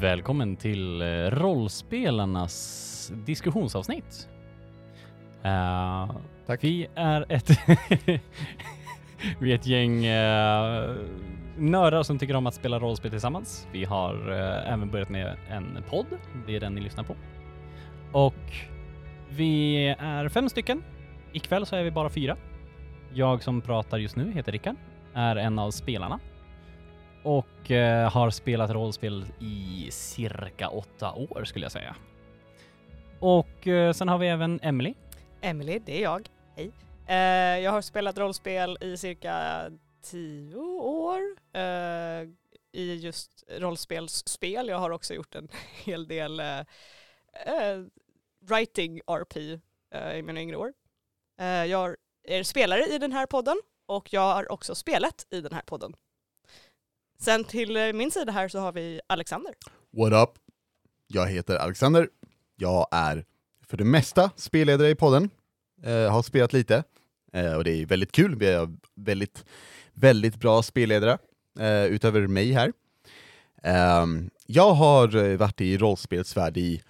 Välkommen till eh, rollspelarnas diskussionsavsnitt. Eh, Tack. Vi är ett, vi är ett gäng uh, nördar som tycker om att spela rollspel tillsammans. Vi har eh, även börjat med en podd, det är den ni lyssnar på. Och vi är fem stycken. Ikväll så är vi bara fyra. Jag som pratar just nu heter Rickard, är en av spelarna och eh, har spelat rollspel i cirka åtta år skulle jag säga. Och eh, sen har vi även Emily. Emily, det är jag. Hej. Eh, jag har spelat rollspel i cirka tio år eh, i just rollspelsspel. Jag har också gjort en hel del eh, eh, writing RP i mina yngre år. Jag är spelare i den här podden och jag har också spelat i den här podden. Sen till eh, min sida här så har vi Alexander. What up? Jag heter Alexander. Jag är för det mesta spelledare i podden. Eh, har spelat lite. Eh, och det är väldigt kul. Vi är väldigt, väldigt bra spelledare eh, utöver mig här. Ehm, jag har eh, varit i rollspelsvärld i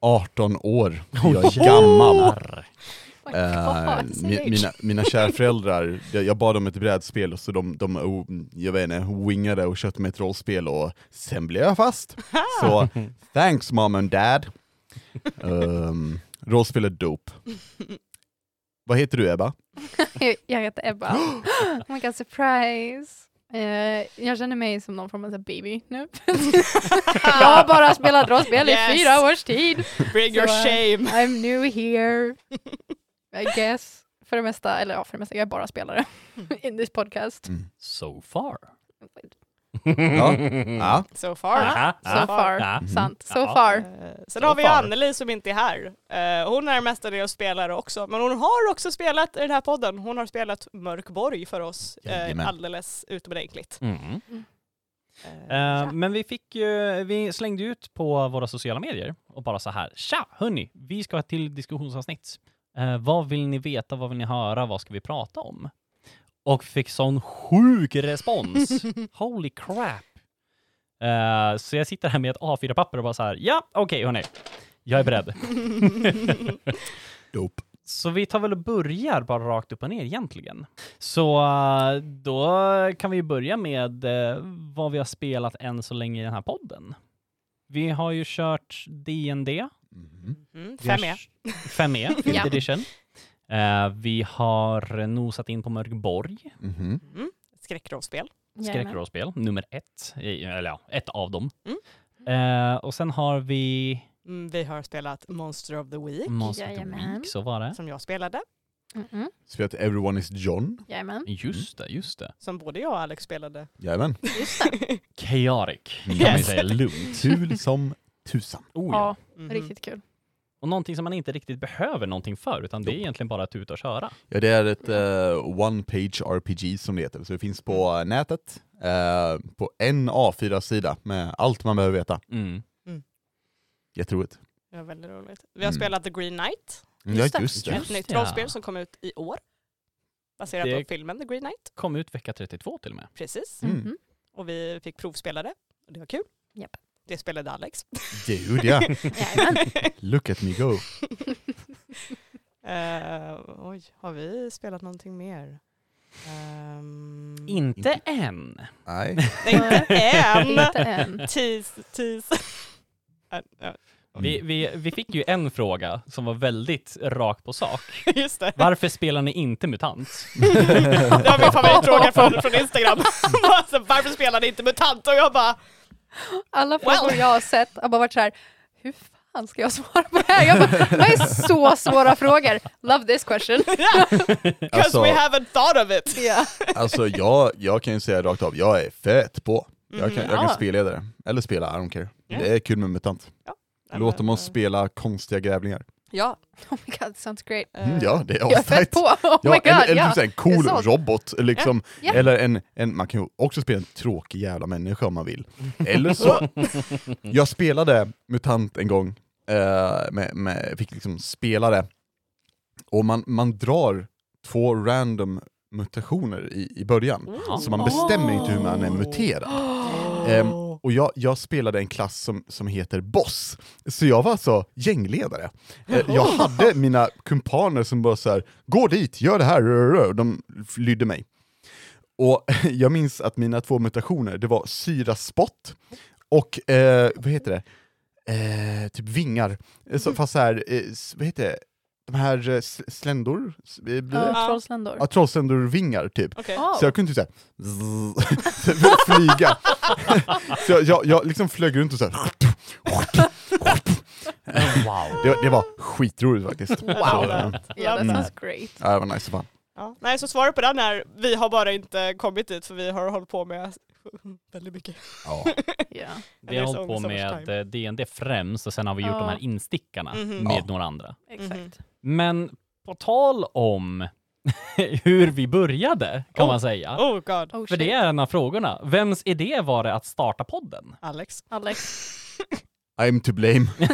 18 år. Jag är gammal. Mi- mina, mina kära föräldrar, jag, jag bad om ett brädspel så de, de oh, jag vet inte, wingade och köpte mig ett rollspel och sen blev jag fast. Så thanks mom and dad. Um, rollspel är dope. Vad heter du Ebba? jag heter Ebba. Oh my god, surprise! Eh, jag känner mig som någon form av baby nu. jag har bara spelat rollspel Yes. i fyra års tid. Bring your Så, eh, shame! I'm new here, I guess. För det mesta, eller ja, för det mesta, jag är bara spelare in this podcast. So far. Ja. Ja. So far. Aha, So far, ja. sant. So far. Eh, Sen So har vi far. Anneli som inte är här. Eh, hon är mestadels spelare också, men hon har också spelat i den här podden. Hon har spelat Mörkborg för oss Jajamän. alldeles utomordentligt. Mm. Eh, Eh, ja. Men vi fick ju, vi slängde ut på våra sociala medier och bara så här, tja hörni, vi ska ha ett till diskussionsavsnitt. Eh, vad vill ni veta, vad vill ni höra, vad ska vi prata om? Och fick sån sjuk respons. Holy crap. Eh, så jag sitter här med ett A4-papper och bara så här, ja okej hörni, jag är beredd. Dope. Så vi tar väl och börjar bara rakt upp och ner egentligen. Så eh, då kan vi börja med eh, vad vi har spelat än så länge i den här podden. Vi har ju kört D&D. Mm, Vi har fem är. kört- Fem E, fifth Ja. edition. Eh, vi har nosat in på Mörkborg, Mhm. Mm, skräckrollspel. Skräckrollspel, nummer ett, eller ja, ett av dem. Mm. Eh, och sen har vi Mm, vi har spelat Monster of the Week, Monster of the. Week, så var det. som jag spelade. Mm-mm. Spelat Everyone is John. Jajamän, Just det, just det. Som både jag och Alex spelade. Jajamän. just det. Chaotic, kan man ju Yes. säga lugnt. Kul som tusan. Oh, ja. Ja, Mhm. riktigt kul. Och någonting som man inte riktigt behöver någonting för, utan det är Jopp. egentligen bara att tuta och köra. Ja, det är ett eh, one page RPG som det heter, så det finns på Mm. eh, nätet, eh, på en A4-sida med allt man behöver veta. Mm. Jätteroligt. Det var väldigt roligt. Vi har Mm. spelat The Green Knight, Just det. just det. ett nytt ja. rollspel som kom ut i år. Baserat Det- på filmen The Green Knight. Kom ut vecka 32 till och med. Precis. Mm. Mhm. Och vi fick provspela det. Och det var kul. Japp. Det spelade Alex. Dude, ja. Jajamän. Look at me go. Eh, oj, har vi spelat någonting mer? Ehm, Inte än. Nej. nej, inte än! Inte än. Tease, tease. Ja, Vi, vi, vi fick ju en fråga som var väldigt rak på sak. Just det. Varför spelar ni inte MUTANT? Det var min favoritfråga från, från Instagram. alltså, varför spelar ni inte MUTANT? Och jag bara, Alla frågor Well. jag har sett har bara varit så här, hur fan ska jag svara på det här? Jag bara, det här är så svåra frågor. Love this question. yeah, because Alltså- we haven't thought of it. Ja. Alltså jag, jag kan ju säga rakt av, jag är fett på. Jag kan, Mhm. jag kan Ja. spela det. Eller spela, I don't care. Ja. Det är kul med MUTANT. Låt dem oss Eh, spela konstiga grävlingar. Ja. Oh my god, sounds great. Mm, eh, ja, det är Jag är fett på. Oh Ja, my god, eller, eller ja. typ här en cool robot, liksom. Ja. eller en, en, man kan ju också spela en tråkig jävla människa om man vill. Eller så, jag spelade MUTANT en gång, eh, med, med, fick liksom spela det, och man, man drar två random mutationer i, i början, Oh. så man bestämmer inte hur man är muterad. Ehm, och och jag, jag spelade en klass som, som heter Boss, så jag var alltså gängledare. Eh, Jag hade mina kumpaner som bara så här, gå dit, gör det här, de lydde mig. Och jag minns att mina två mutationer, det var syraspott och, eh, vad heter det, eh, typ vingar. Eh, Så, fast så här, eh, vad heter det, de här eh, sländor? Eh, blir det? Ja, trollsländor. Ja, trollsländorvingar typ. Oh. Så jag kunde typ såhär flyga. så jag, jag, jag liksom flög runt och såhär Wow. det, det var skitroligt faktiskt. Wow. Ja, that Mm. sounds great. ja, det var nice fan. Ja. Nej, så svaret på den är vi har bara inte kommit dit för vi har hållit på med väldigt mycket. Ja. Ja. Vi har hållit på med D&D främst och sen har vi gjort Ja. de här instickarna Mhm. med Ja. några andra. Exakt. Mhm. Men på tal om hur vi började kan Oh. man säga. Oh god. Oh, För det är en av frågorna. Vems idé var det att starta podden? Alex. Alex. I'm to blame. yes,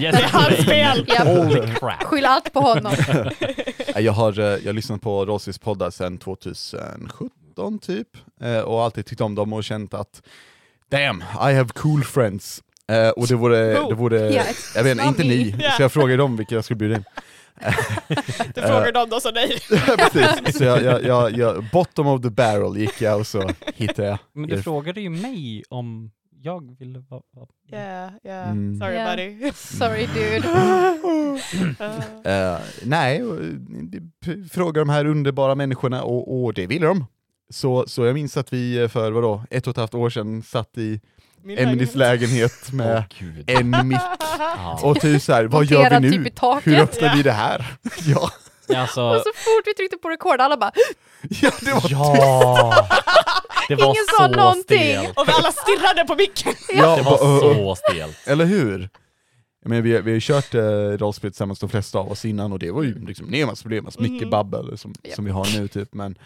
Det är hans fel! Holy crap. Skyll allt på honom. Jag har, eh, jag har lyssnat på rollspelspoddar sedan 2017 typ, eh, och alltid tyckt om dem och känt att damn, I have cool friends. Eh, och det vore, Who? det vore it's jag vet inte, inte ni, Ja. så jag frågade dem vilka jag skulle bjuda in. Du frågade dem, de sa nej. Precis, så jag, jag, jag, jag, bottom of the barrel gick jag och så hittade jag Men du er. frågade ju mig om jag ville vara... Yeah, yeah. Mm. Sorry Yeah. buddy. Sorry dude. Uh, nej, fråga de här underbara människorna och, och det ville de. Så, så jag minns att vi eh, för vadå, ett och ett halvt år sedan satt i min Emelies lägenhet med gud. en mick och typ såhär, vad gör vi nu? typ. Hur öppnar Ja. vi det här? ja, Alltså, Och så fort vi tryckte på rekord, alla bara ja, det var ja! Det var Ingen sa så någonting. stelt. Och vi alla stirrade på micken. ja, Det va- var så stelt. Eller hur? Jag menar, vi, har- vi har ju kört eh, rollspel tillsammans de flesta av oss innan och det var ju liksom Nemas problem, alltså mycket Mhm. babbel som, Ja. som vi har nu typ, men...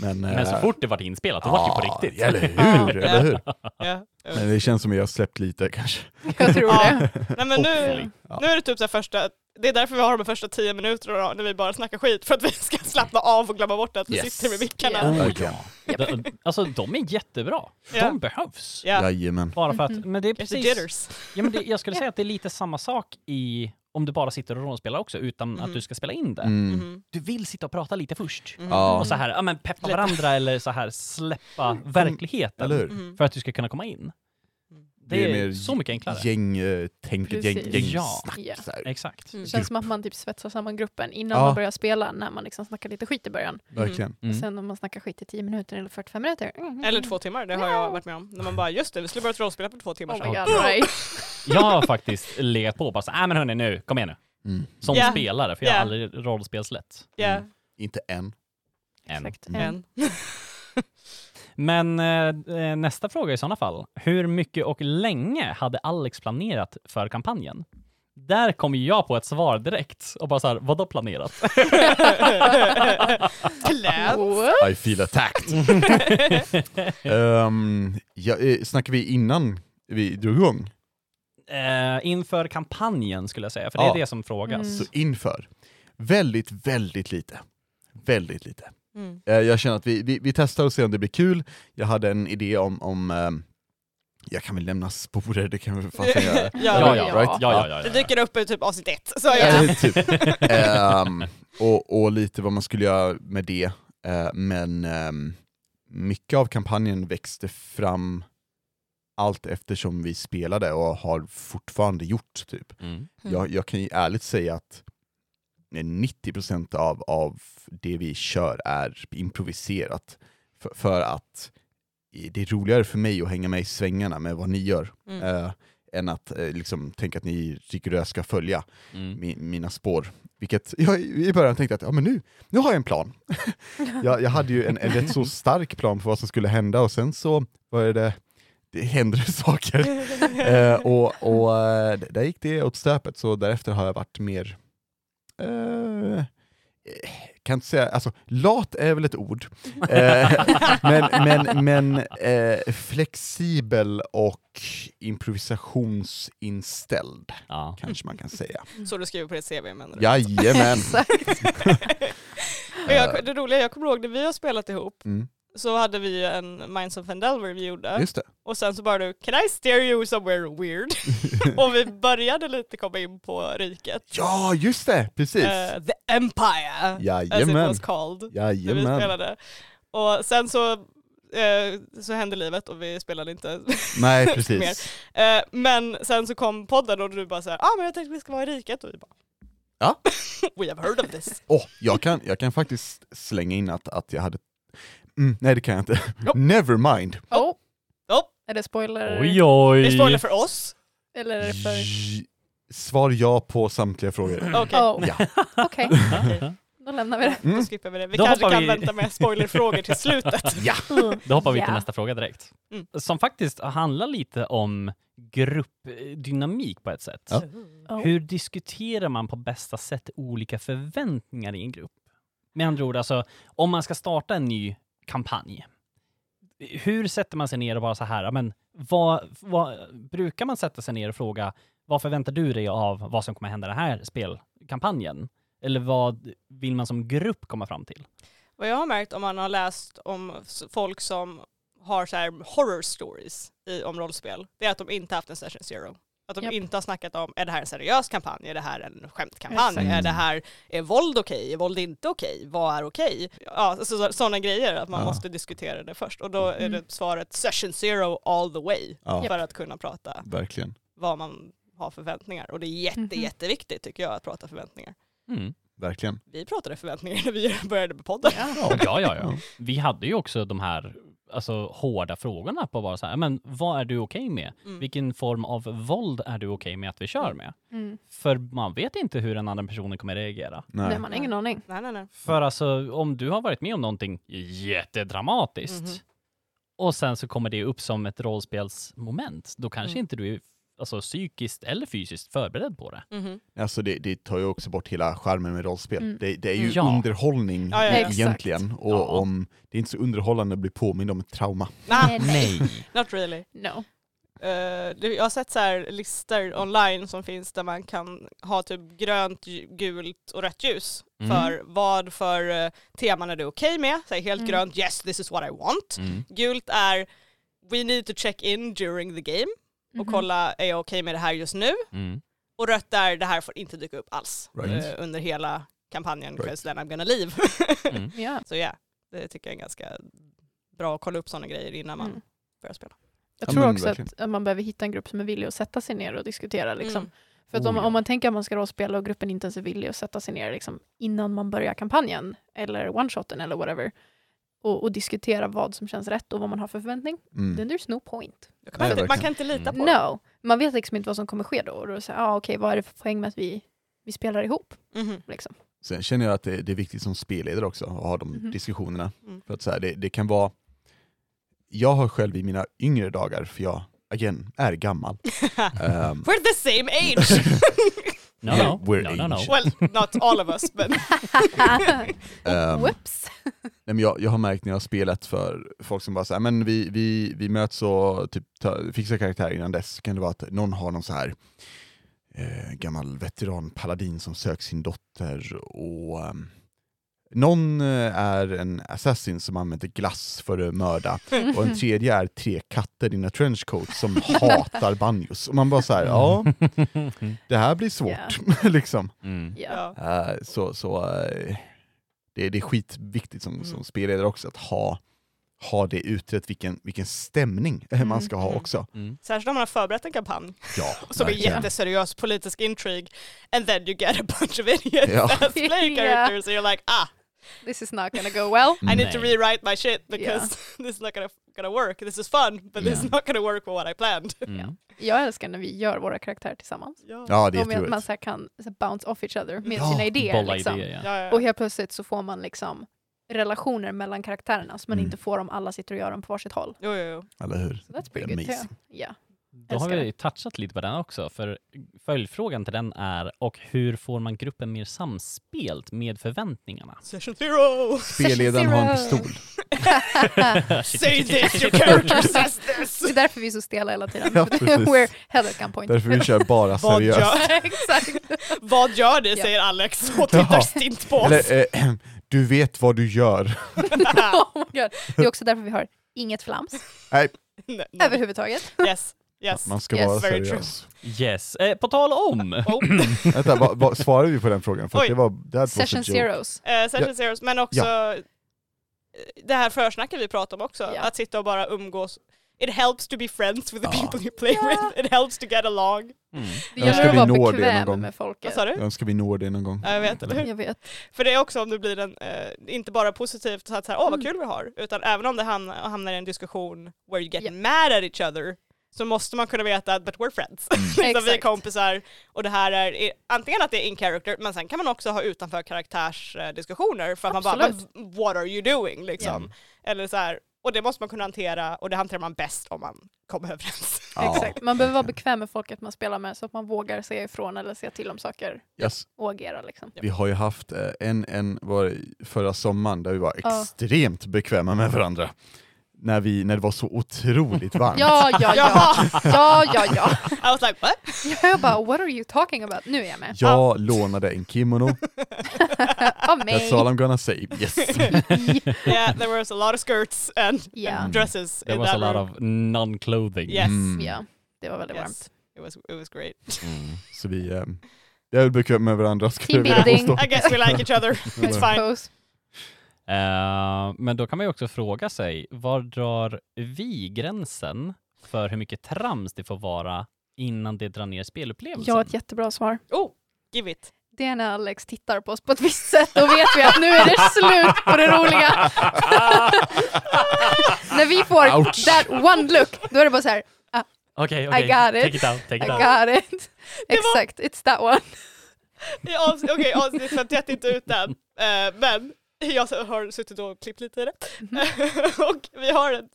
Men, Men så eh, fort det var inspelat, då var det ju på riktigt. Eller hur, eller hur? Ja. Men det känns som att jag har släppt lite kanske. Jag tror Ja. det. Nej men nu, nu är det typ så här första, det är därför vi har de första tio minuterna då, när vi bara snackar skit, för att vi ska slappna av och glömma bort att vi Yes. sitter med mickarna. Ja. Oh. De, alltså de är jättebra. Ja. De behövs. Ja. Jajamän. Bara för att, Mhm. men det är precis... Ja, men det, jag skulle säga att det är lite samma sak i om du bara sitter och rollspelar också utan Mhm. att du ska spela in det. Mm. Mhm. Du vill sitta och prata lite först. Mhm. Ja. Och så här, ja men peppa varandra eller så här släppa verkligheten. Hur? Mhm. För att du ska kunna komma in. Det är, så mycket enklare. Gängtänket, gäng, Precis. gängsnack. Ja. så här. Exakt. Mm. Det känns som att man typ svetsar samman gruppen innan Ja. man börjar spela, när man liksom snackar lite skit i början. Verkligen. Mm. Sen om man snackar skit i 10 minuter eller 45 minuter. mm. Eller två timmar, det har jag varit med om. När man bara, just det, vi skulle börja rollspela på två timmar Oh god, right. Jag har faktiskt legat på och bara så, nej men hörni nu, kom igen nu. Mm. Som Ja. spelare, för jag har Ja. aldrig rollspelslätt. Ja, Mm. Inte än. Än. Exakt. Mm. En. en. Men eh, eh, nästa fråga i sådana fall. Hur mycket och länge hade Alex planerat för kampanjen? Där kom ju jag på ett svar direkt och bara så här, vadå planerat? I feel attacked. um, ja, eh, snackar vi innan vi drog igång? Eh, inför kampanjen skulle jag säga, för det är Ja. det som frågas. Mm. Så inför? Väldigt, väldigt lite. Väldigt lite. Mm. Eh, Jag känner att vi, vi, vi testar och ser om det blir kul. Jag hade en idé om, om ehm, jag kan väl lämna sporer, det kan vi fasen göra. Ja, Ja, ja, right? ja, ja, ja, Det dyker upp i typ avsnitt ett. Så Ja. ja. Eh, typ. Ehm, och, och lite vad man skulle göra med det. Eh, men ehm, mycket av kampanjen växte fram allt eftersom vi spelade och har fortfarande gjort. typ. Mm. Jag, jag kan ju ärligt säga att 90% av, av det vi kör är improviserat. För, för att det är roligare för mig att hänga med i svängarna med vad ni gör, Mm. eh, än att eh, liksom, tänka att ni rigoröst ska följa Mm. mi, mina spår. Vilket jag i början tänkte att ja, men nu, nu har jag en plan. jag, jag hade ju en, en rätt så stark plan för vad som skulle hända och sen så var det, det hände det saker. eh, och och eh, där gick det åt stöpet, så därefter har jag varit mer eh, kan inte säga, alltså lat är väl ett ord, eh, men, men, men eh, flexibel och improvisationsinställd Ja. kanske man kan säga. Så du skriver på ditt CV menar du? Jajamän! Exakt. Och jag, det roliga, jag kommer ihåg när vi har spelat ihop, Mm. Så hade vi en Minds of Fendelver vi gjorde. Just det. Och sen så bara du, can I steer you somewhere weird? och vi började lite komma in på riket. Ja, just det! Precis. Eh, the Empire, as it Jajamän. was called. När vi Jajamän. spelade. Och sen så, eh, så hände livet och vi spelade inte Nej, mer. precis. Eh, men sen så kom podden och du bara såhär, ja ah, men jag tänkte vi ska vara i riket och vi bara Ja. We have heard of this. Åh, jag, kan, jag kan faktiskt slänga in att, att jag hade... Mm, nej, det kan jag inte. Nope. Never mind. Oh, Oh, är det spoiler? Oj oj! det är spoiler för oss. Eller är det för... J- Svar ja på samtliga frågor. Okej, Oh, Ja. okej. Då lämnar vi det. då Mm. skippar vi det. Vi Då kanske kan vi- vänta med spoilerfrågor till slutet. Ja. Då hoppar vi till Ja. nästa fråga direkt. Mm. Som faktiskt handlar lite om gruppdynamik på ett sätt. Ja. Oh. Hur diskuterar man på bästa sätt olika förväntningar i en grupp? Med andra ord, alltså, om man ska starta en ny kampanj, hur sätter man sig ner och bara så här, men vad, vad, brukar man sätta sig ner och fråga, vad förväntar du dig av vad som kommer hända i den här spelkampanjen? Eller vad vill man som grupp komma fram till? Vad jag har märkt om man har läst om folk som har så här horror stories i, om rollspel, det är att de inte haft en session zero. Att de Japp. inte har snackat om, är det här en seriös kampanj? Är det här en skämtkampanj? Exakt. Är det här, är våld okej? Är våld inte okej? Vad är okej? Ja, så, så, sådana grejer, att man Ja. måste diskutera det först. Och då är det Mm. svaret session zero all the way, Ja, för att kunna prata verkligen. vad man har förväntningar. Och det är jätte, Mhm. jätteviktigt tycker jag att prata förväntningar. Mm. Verkligen. Vi pratade förväntningar när vi började med podden. Ja, ja, ja. Vi hade ju också de här alltså, hårda frågorna på bara så här, men vad är du okej med? Mm. Vilken form av våld är du okej med att vi kör med? Mm. För man vet inte hur den andra personen kommer reagera. Nej. Nej, man har ingen aning. Nej, nej, nej. För alltså, om du har varit med om någonting jättedramatiskt Mhm. och sen så kommer det upp som ett rollspelsmoment, då kanske Mm. inte du är alltså, psykiskt eller fysiskt förberedd på det. Mhm. Alltså det, det tar ju också bort hela charmen med rollspel. Mm. Det, det är ju Ja. underhållning Ja, ja, ja. egentligen. Och Ja. om det är inte så underhållande att bli påmind om ett trauma. Ah, Nej. not really. No. Det- jag har sett så här listor online som finns där man kan ha typ grönt, gult och rött ljus Mm. för vad för uh, teman är du okej med. Så här, helt Mm. grönt, yes this is what I want. Mm. Gult är we need to check in during the game och Mhm. kolla är jag okej med det här just nu. Mm. Och rött är det här får inte dyka upp alls Right. eh, under hela kampanjen Right. because then I'm gonna leave. Mm. Ja. Så ja, det tycker jag är ganska bra att kolla upp sådana grejer innan man Mm. börjar spela. Jag Ja, tror också att man behöver hitta en grupp som är villig att sätta sig ner och diskutera. Liksom. Mm. För att om, Oh, om man tänker att man ska rollspela och gruppen inte ens är villig att sätta sig ner liksom, innan man börjar kampanjen eller one-shoten eller whatever och, och diskutera vad som känns rätt och vad man har för förväntning, Mm. then there's no point. Man inte, man kan inte lita på det. No, man vet liksom inte vad som kommer ske då. Och då säger ah, okej, vad är det för poäng med att vi, vi spelar ihop? Mhm. Liksom. Sen känner jag att det, det är viktigt som spelledare också att ha de Mhm. diskussionerna. Mm. För att så här, det, det kan vara... Jag har själv i mina yngre dagar, för jag, again, är gammal. ehm, We're the same age! No, Yeah, no. we're no, no, no. well, not all of us, but ehm, Whoops! Nej, men jag, jag har märkt när jag har spelat för folk som bara säger men vi, vi, vi möts och typ, ta, fixar karaktär innan dess, så kan det vara att någon har någon så här eh, gammal veteran paladin som söker sin dotter och ehm, någon eh, är en assassin som använder glass för att mörda och en tredje är tre katter i dina trenchcoats som hatar banjos. Och man bara så här, ja, det här blir svårt. liksom. Mm. Ja. Eh, så så eh, det, det är skitviktigt som, som spelledare också att ha, ha det utrett vilken, vilken stämning eh, man Mm. ska ha Mm. också. Mm. Särskilt om man har förberett en kampanj Ja, som är verkligen. jätteseriös politisk intrigue and then you get a bunch of idiots Ja. as play Ja. characters and you're like ah, This is not gonna go well. I need to Nej. rewrite my shit because this is not gonna, gonna work. This is fun but this is not gonna work for what I planned. Mm. Jag älskar när vi gör våra karaktärer tillsammans. Ja. Ja, det är att man jätteroligt. så här kan så bounce off each other med Ja, sina idéer. Liksom. idéer, ja. Ja, ja, Och helt plötsligt så får man liksom relationer mellan karaktärerna som man Mm. inte får om alla sitter och gör dem på varsitt håll. Jo, jo, jo. Eller hur? So that's Det är pretty good too. amazing. Ja. Då har Älskar vi touchat lite på den också, för följdfrågan till den är, och hur får man gruppen mer samspelt med förväntningarna? Session zero! Spelledaren har en pistol. Say this, your character says this! Det är därför vi är så stela hela tiden. Ja, precis. We're held at gunpoint. Därför vi kör bara Vad seriöst. gör, Exakt. vad gör det, Ja. säger Alex och tittar Ja. stint på oss. Eller, eh, Du vet vad du gör. oh my God. Det är också därför vi har inget flams Nej, nej. överhuvudtaget. Yes, yes. Man ska Yes. vara Very seriös. Yes. Eh, på tal om. Oh. Vänta, vad, vad, svarade vi på den frågan? För det var, det Session zeros. Eh, session zeros, men också eh, det här försnacket vi pratade om också. Ja. Att sitta och bara umgås. It helps to be friends with the Ja. people you play Ja. with. It helps to get along. Mm. Det Jag önskar gäller att vi vara når det någon bekväm gång. med Vad folket. sa du? Jag önskar vi når det någon gång. Ja, jag vet, eller hur? Jag vet. För det är också om det blir en, eh, inte bara positivt så att så här, åh vad Mm. kul vi har, utan även om det hamnar, hamnar i en diskussion where you get Ja. mad at each other, så måste man kunna veta att but we're friends. Mm. liksom, vi är Exakt. kompisar och det här är antingen att det är in character, men sen kan man också ha utanför karaktärsdiskussioner för att man bara, Absolut. "But what are you doing? Liksom. Eller så här, och det måste man kunna hantera och det hanterar man bäst om man kommer överens. Ja. Exakt. Man behöver vara bekväm med folket man spelar med så att man vågar säga ifrån eller säga till om saker Yes. och agera. Liksom. Vi har ju haft eh, en, en var förra sommaren där vi var Ja. extremt bekväma med varandra. När, vi, när det var så otroligt varmt. Ja, ja, ja. Ja, ja, ja. I was like what? Jag bara, what are you talking about? Nu är jag med. Jag lånade en kimono, Av mig. that's all I'm gonna say. Yes. yeah, there was a lot of skirts and, Ja. and dresses There in was a lot room. of non-clothing. Yes. Mm. Ja, det var väldigt varmt. Yes. It was, it was great. Så vi, eh, vi är bekväma med varandra Team jag building. I guess we like each other. It's fine. Eh, men då kan man ju också fråga sig, var drar vi gränsen för hur mycket trams det får vara innan det drar ner spelupplevelsen? Jag har ett jättebra svar. Oh, give it. Det är när Alex tittar på oss på ett visst sätt, då vet vi att nu är det slut på det roliga. när vi får Ouch. that one look, då är det bara så här, Okej, I okej. got it. Take it out, take I it out. got it. Exakt, it's that one. I Okej, avsnitt 51 är inte ut än. Eh, men jag har suttit och klippt lite i det. Mhm. och vi har en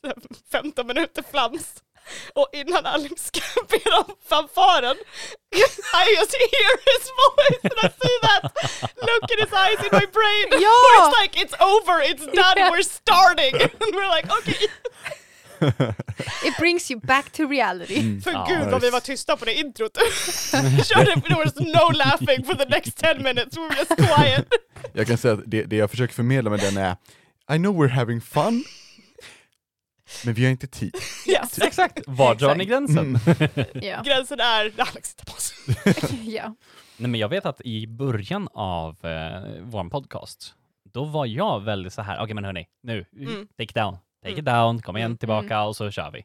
15 minuter flams. Och innan Alex ska be om fanfaren, I just hear his voice and I see that look in his eyes in my brain. Ja! Where it's like it's over, it's done, Ja. we're starting. And we're like okay. It brings you back to reality. För Ja, gud vad vi var tysta på det introt. Körde, there was no laughing for the next 10 minutes, we were just quiet. Jag kan säga att det, det jag försöker förmedla med den är I know we're having fun, men vi har inte tid. Yes. Exakt, var drar ni gränsen? Ja. Gränsen är Alex tittar på ja. Nej, men jag vet att i början av eh, vår podcast, då var jag väldigt så här, okej men hörni, nu, Mm. take down, take Mm. it down, kom igen Mm. tillbaka och så kör vi.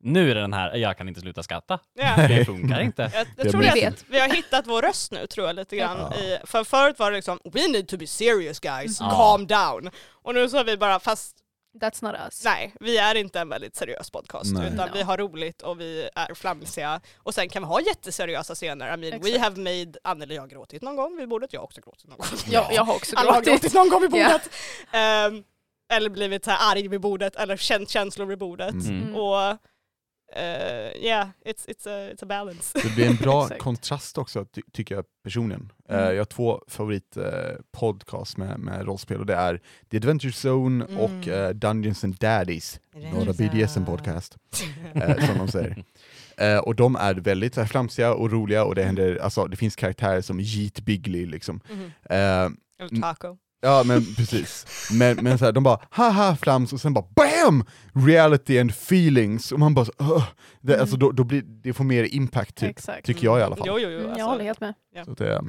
Nu är det den här, jag kan inte sluta skratta, Ja. det funkar inte. Jag, jag tror blir- att Vi vet. vi har hittat vår röst nu tror jag lite grann. Ja. I, för förut var det liksom We need to be serious guys, Ja. calm down. Och nu så har vi bara, fast That's not us. nej, vi är inte en väldigt seriös podcast Nej. utan No. vi har roligt och vi är flamsiga. Och sen kan vi ha jätteseriösa scener. I mean, we Exakt. have made, Anneli har gråtit någon gång vid bordet, jag har också gråtit någon gång. Jag, jag har också Alla har gråtit. gråtit någon gång vid Ja. bordet. Ehm, eller blivit så här arg vid bordet eller känt känslor vid bordet. Mm. Mm. Och eh, yeah, it's, it's, a, it's a balance. Det blir en bra kontrast också, ty tycker jag personligen. Mm. Eh, jag har två favorit uh, podcast med, med rollspel och det är The Adventure Zone Mm. och eh, Dungeons and Daddies, några BDSM podcast, eh, som de säger. Eh, och de är väldigt så här, flamsiga och roliga och det händer, alltså det finns karaktärer som Jeet Bigley liksom. Eh, Eller taco. Ja men precis. Men, men så här, de bara haha flams och sen bara BAM! Reality and feelings. Och man bara så, "Ugh." det, Mm. alltså, då, då blir, det får mer impact typ, Exakt. tycker jag i alla fall. Jo, jo, jo. Mm, Alltså, jag håller helt med. Så att det,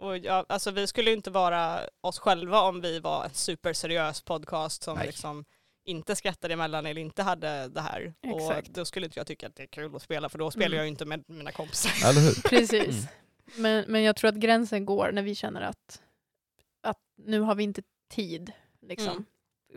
och ja, alltså, vi skulle ju inte vara oss själva om vi var en superseriös podcast som Nej. liksom inte skrattade emellan eller inte hade det här. Exakt. Och då skulle inte jag tycka att det är kul att spela för då spelar Mm. jag ju inte med mina kompisar. eller hur? Precis. Mm. Men, men jag tror att gränsen går när vi känner att, att nu har vi inte tid. Liksom. Mm.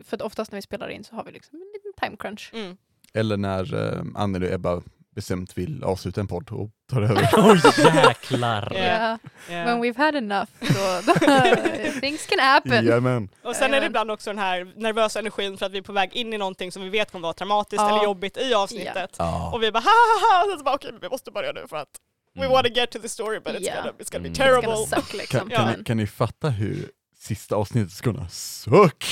För att oftast när vi spelar in så har vi liksom en liten time crunch. Mm. Eller när uh, Anneli och Ebba bestämt vill avsluta en podd och tar över. Oj jäklar! Ja. Yeah. Yeah. When we've had enough, då, things can happen. Jajamän. Och sen är det ibland också den här nervösa energin för att vi är på väg in i någonting som vi vet kommer vara traumatiskt Ja. eller jobbigt i avsnittet. Ja. Och vi bara ha ha ha, och sen så bara okej, men vi måste börja nu för att we Mm. want to get to the story but it's, Ja. gonna, it's gonna be Mm. It's terrible. gonna suck liksom. Kan, kan, ni, kan ni fatta hur sista avsnittet ska kunna suck?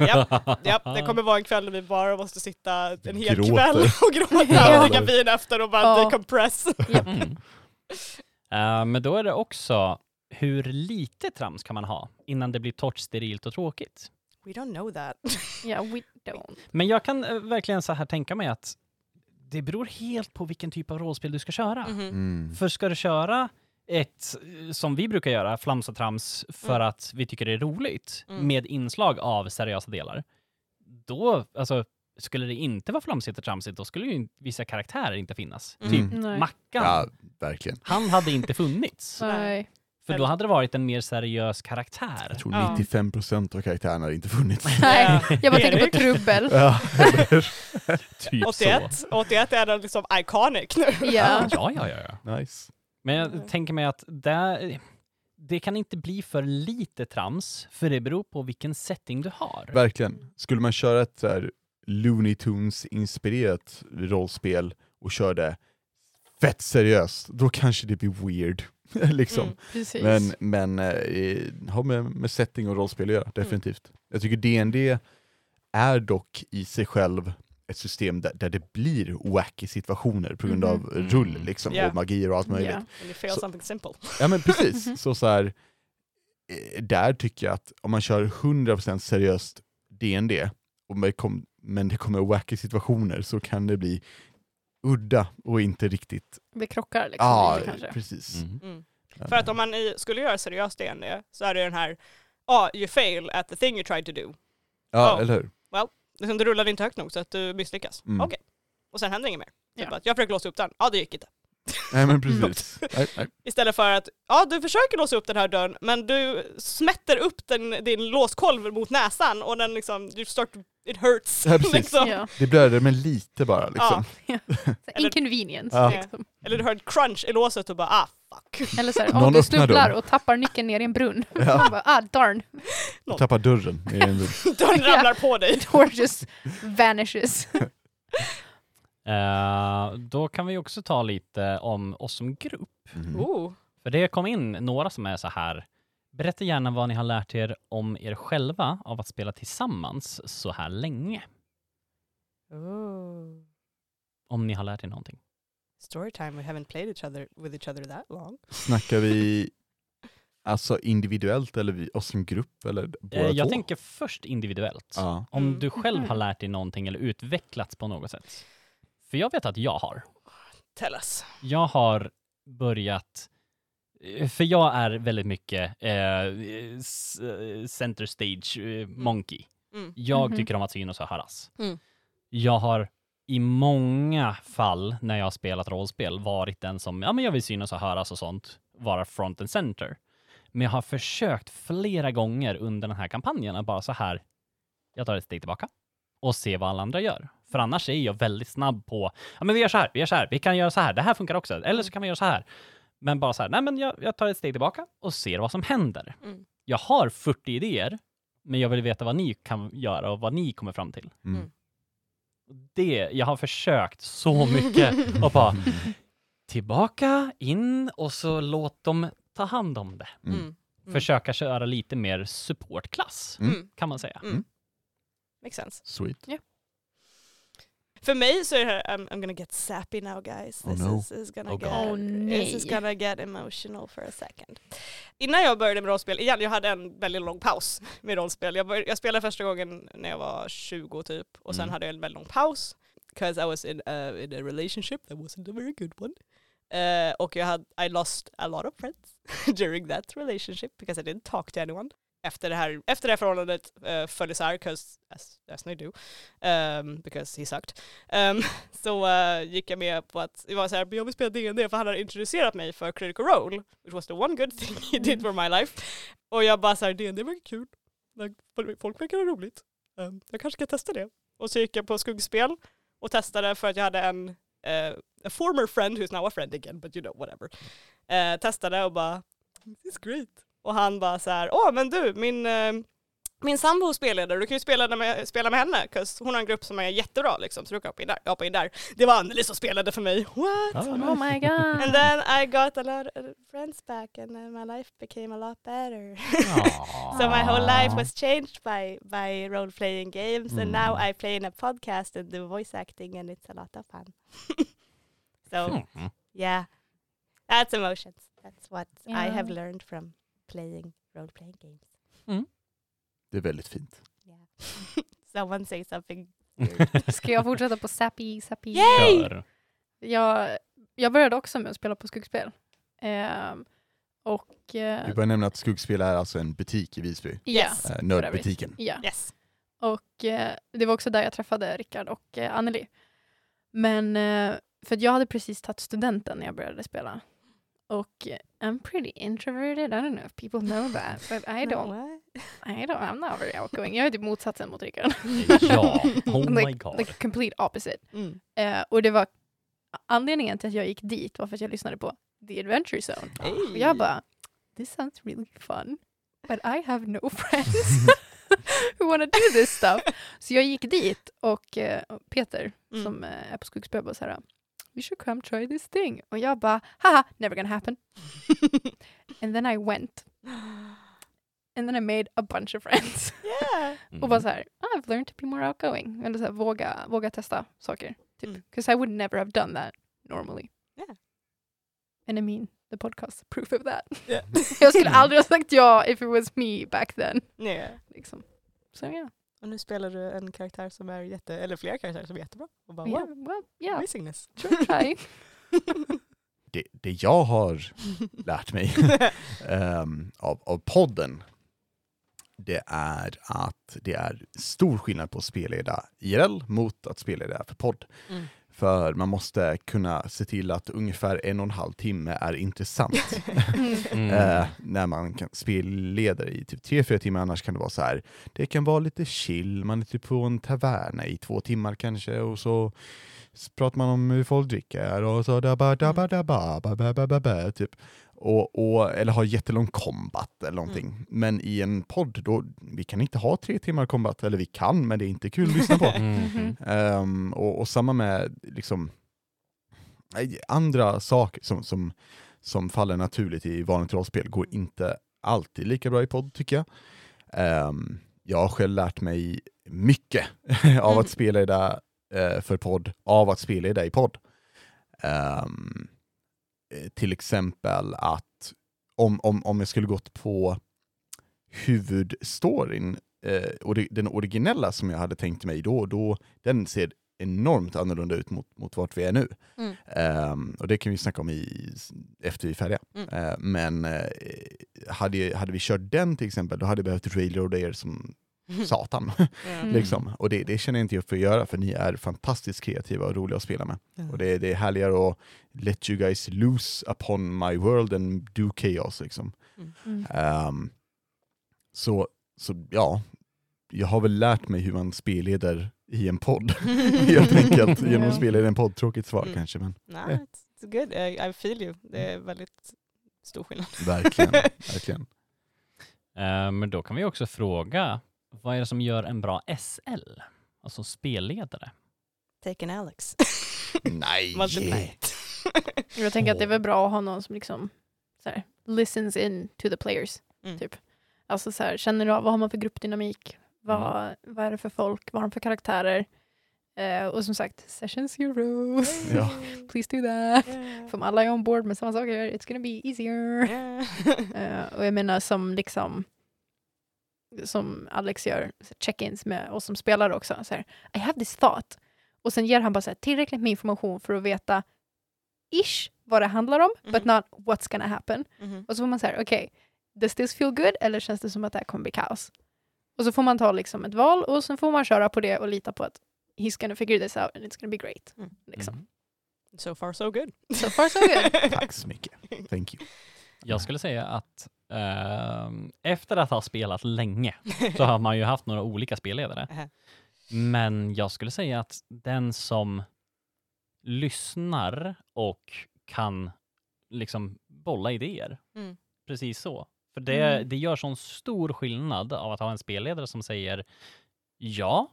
Japp, japp, det kommer vara en kväll när vi bara måste sitta en hel Gråter. kväll och gråta och dricka vin efter och bara Ja. decompress. Mm. Eh, men då är det också hur lite trams kan man ha innan det blir torrt, sterilt och tråkigt? We don't know that. Yeah, we don't. Men jag kan eh, verkligen så här tänka mig att det beror helt på vilken typ av rollspel du ska köra. Mhm. Mm. För ska du köra ett, eh, som vi brukar göra, flams och trams för Mm. att vi tycker det är roligt, Mm. med inslag av seriösa delar, då, alltså, skulle det inte vara flamsigt och tramsigt, då skulle ju vissa karaktärer inte finnas. Mm. Typ Nej. Mackan, Ja, verkligen. han hade inte funnits. Nej. För då hade det varit en mer seriös karaktär. Jag tror Ja. 95% av karaktärerna har inte funnits. Nej, jag bara tänker på trubbel. ja? Typ 81, så. 81 är den liksom iconic nu. Ja. Ja, ja, ja. Nice. Men jag Mm. tänker mig att det, det kan inte bli för lite trams, för det beror på vilken setting du har. Verkligen. Skulle man köra ett så Looney Tunes-inspirerat rollspel och körde fett seriöst, då kanske det blir weird. liksom. Mm. Men, men eh, har med, med setting och rollspel att göra, definitivt. Jag tycker D&D är dock i sig själv ett system där, där det blir wacky situationer på grund Mhm. av rull liksom, Ja. och magier och allt möjligt. Ja. And you fail Så- something simple. Ja men precis, så, så här, eh, där tycker jag att om man kör 100% seriöst D&D och man kom, men det kommer wacky situationer så kan det bli udda och inte riktigt... Det krockar liksom Ja, lite kanske. precis. Mm. Mm. För att om man skulle göra seriöst D&D så är det den här, ja, you fail at the thing you tried to do. Ja, Ja. eller hur? Liksom, du rullade inte högt nog så att du misslyckas. Mm. Okej. Och sen händer inget mer. Typ Ja. att jag försökte låsa upp den, ja det gick inte. Nej men precis. Nej, nej. Istället för att, ja du försöker låsa upp den här dörren men du smätter upp den, din låskolv mot näsan och den liksom, you start, it hurts. Ja, precis. liksom. Ja. Det blöder men lite bara liksom. Eller- Inconvenience. Ja. Liksom. Eller du hör ett crunch i låset och bara ah fuck. Eller så här, Någon om du snubblar och tappar nyckeln ner i en brunn. Ja. Man bara, ah darn, Du tappar dörren. i en rum. Dörren Ja. ramlar på dig. door just vanishes. Eh, då kan vi också ta lite om oss som grupp. Mhm. Oh. För det kom in några som är så här. Berätta gärna vad ni har lärt er om er själva av att spela tillsammans så här länge. oh. Om ni har lärt er någonting. Storytime, we haven't played each other with each other that long. Snackar vi alltså individuellt eller vi, oss som grupp eller båda Eh, jag två? tänker först individuellt. Ja. Om Mm. du själv har lärt dig någonting eller utvecklats på något sätt. För jag vet att jag har. Tell us. Jag har börjat, eh, för jag är väldigt mycket eh, eh, center stage eh, monkey. Mm. Jag Mhm. tycker om att synas och höras. Mm. Jag har i många fall när jag har spelat rollspel varit den som, ja men jag vill synas och höras och sånt, vara front and center. Men jag har försökt flera gånger under den här kampanjen att bara så här, jag tar ett steg tillbaka och ser vad alla andra gör. För annars är jag väldigt snabb på, ja men vi gör så här, vi gör så här, vi kan göra så här, det här funkar också, eller så kan vi göra så här. Men bara så här, nej men jag, jag tar ett steg tillbaka och ser vad som händer. Mm. Jag har 40 idéer, men jag vill veta vad ni kan göra och vad ni kommer fram till. Mm. Det, jag har försökt så mycket och bara tillbaka, in och så låt dem ta hand om det. Mm. Mm. Mm. Försöka köra lite mer supportklass, Mm. Mm. kan man säga. Mm. Makes sense. Sweet. För mig så är det här, I'm, I'm gonna get sappy now guys. Oh, This no. is, is gonna Oh, get. Åh, this is gonna get emotional for a second. Innan jag började med rollspel, igen jag hade en väldigt lång paus med rollspel. Jag, bör, jag spelade första gången när jag var 20 typ och sen Mm. hade jag en väldigt lång paus. Because I was in, uh, in a relationship that wasn't a very good one. Eh, och jag hade, I lost a lot of friends during that relationship because I didn't talk to anyone. Efter det här, efter det här förhållandet eh, uh, föll isär, 'cause as, as they do, um, because he sucked. Um, så uh, gick jag med på att det var så här, jag vill spela D&D för han hade introducerat mig för Critical Role, which was the one good thing he did for my life. Och jag bara så här, D&D verkar kul, folk verkar ha roligt, um, jag kanske ska testa det. Och så gick jag på skuggspel och testade för att jag hade en uh, a former friend who's now a friend again, but you know whatever. Uh, testade och bara, this is great. Och han bara så här, åh men du, min, eh, min sambo spelledare, du kan ju spela med, spela med henne, 'cause hon har en grupp som är jättebra liksom, så du kan hoppa in där. Jag hoppade in där. Det var Anneli som spelade för mig. What? Ja, Oh my god. And then I got a lot of friends back and then my life became a lot better. So my whole life was changed by, by role-playing games and now Mm. I play in a podcast and do voice acting and it's a lot of fun. so Mm. yeah, that's emotions. That's what I have Yeah. learned from playing role playing games. Det är väldigt fint. Yeah. Someone say something. Ska jag fortsätta på Sappy Sappy? Yay! Jag, jag började också med att spela på skuggspel. Ehm, och... eh, Vi bör nämna att Skuggspel är alltså en butik i Visby. Yes. Eh, Nördbutiken. ja. Yes. Och eh, det var också där jag träffade Rickard och eh, Anneli. Men eh, för att jag hade precis tagit studenten när jag började spela. Och I'm pretty introverted, I don't know if people know that. But I don't, No, I don't, I'm not very outgoing. Jag är typ motsatsen mot Rickard. Ja, oh my like, god. like complete opposite. mm. Eh, och det var anledningen till att jag gick dit var för att jag lyssnade på The Adventure Zone. Och jag bara, this sounds really fun. But I have no friends who wanna do this stuff. Så jag gick dit och och Peter Mm. som eh, är på Skogsberg bara såhär, we should come try this thing. Och jag bara, haha, never gonna happen. And then I went. And then I made a bunch of friends. yeah. Mm. Och bara så här, "Ah, I've learned to be more outgoing. Eller så här, våga, våga testa saker. Typ. Mm. Because I would never have done that normally. Yeah. And I mean, the podcast is proof of that. Yeah. jag skulle aldrig ha sagt ja if it was me back then. yeah. Liksom. Så ja. Och nu spelar du en karaktär som är jätte, eller flera karaktärer som är jättebra. Och bara Yeah, wow, well, yeah, amazingness. sure try. Det, det jag har lärt mig ehm, av, av podden, det är att det är stor skillnad på att spelleda IRL mot att spelleda för podd. Mm. För man måste kunna se till att ungefär en och en halv timme är intressant. Mm. Eh, när man kan spelleder i typ tre, fyra timmar, annars kan det vara så här. Det kan vara lite chill, man är typ på en taverna i två timmar kanske och så pratar man om hur folk dricker och så dabba dabba dabba ba, ba, ba, ba, ba, typ. Och, och, eller ha jättelång combat eller någonting. Men i en podd, då, vi kan inte ha tre timmar combat, eller vi kan, men det är inte kul att lyssna på. Ehm, och, och samma med liksom, andra saker som, som, som faller naturligt i vanligt rollspel går inte alltid lika bra i podd tycker jag. Ehm, jag har själv lärt mig mycket av Mm. att spela det uh, för podd, av att spela det i podd. Eh, till exempel att om, om, om jag skulle gått på huvudstoryn, eh, och det, den originella som jag hade tänkt mig då, då den ser enormt annorlunda ut mot, mot vart vi är nu. Mm. Ehm, och det kan vi snacka om i, efter vi är färdiga. Mm. Eh, men eh, hade, hade vi kört den till exempel, då hade jag behövt railroada er som satan. Mm. liksom. Och det, det känner jag inte jag för att göra, för ni är fantastiskt kreativa och roliga att spela med. Och det, det är härligare att let you guys loose upon my world and do chaos. Liksom. Mm. Ehm, så, så ja, jag har väl lärt mig hur man spelleder i en podd, helt enkelt, genom att spela i en podd. Tråkigt svar Mm. kanske, men Nej, it's, it's good. I, I feel you. Det är väldigt stor skillnad. verkligen. verkligen. Eh, Men då kan vi också fråga, vad är det som gör en bra SL? Alltså spelledare? Take an Alex. Nej! Jag tänker att det är väl bra att ha någon som liksom så här, listens in to the players. Mm. Typ. Alltså så här, känner du av vad har man för gruppdynamik? Vad, Mm. vad är det för folk? Vad har de för karaktärer? Eh, och som sagt, session zero. Ja. Please do that. Yeah. För om alla är on board med samma saker, it's gonna be easier. Yeah. Eh, och jag menar som liksom som Alex gör så check-ins med oss som spelare också. Så här, I have this thought. Och sen ger han bara så här, tillräckligt med information för att veta ish vad det handlar om, but Mhm. not what's gonna happen. Mhm. Och så får man säga, okej, does this feel good eller känns det som att det här kommer bli kaos? Och så får man ta liksom ett val och sen får man köra på det och lita på att he's gonna figure this out and it's gonna be great. Mm. Liksom. Mhm. So far so good. So far so good. Tack så mycket. Thank you. Jag skulle säga att efter att ha spelat länge så har man ju haft några olika spelledare. Men jag skulle säga att den som lyssnar och kan liksom bolla idéer, Mm. precis så. För det, Mm. det gör sån stor skillnad av att ha en spelledare som säger ja,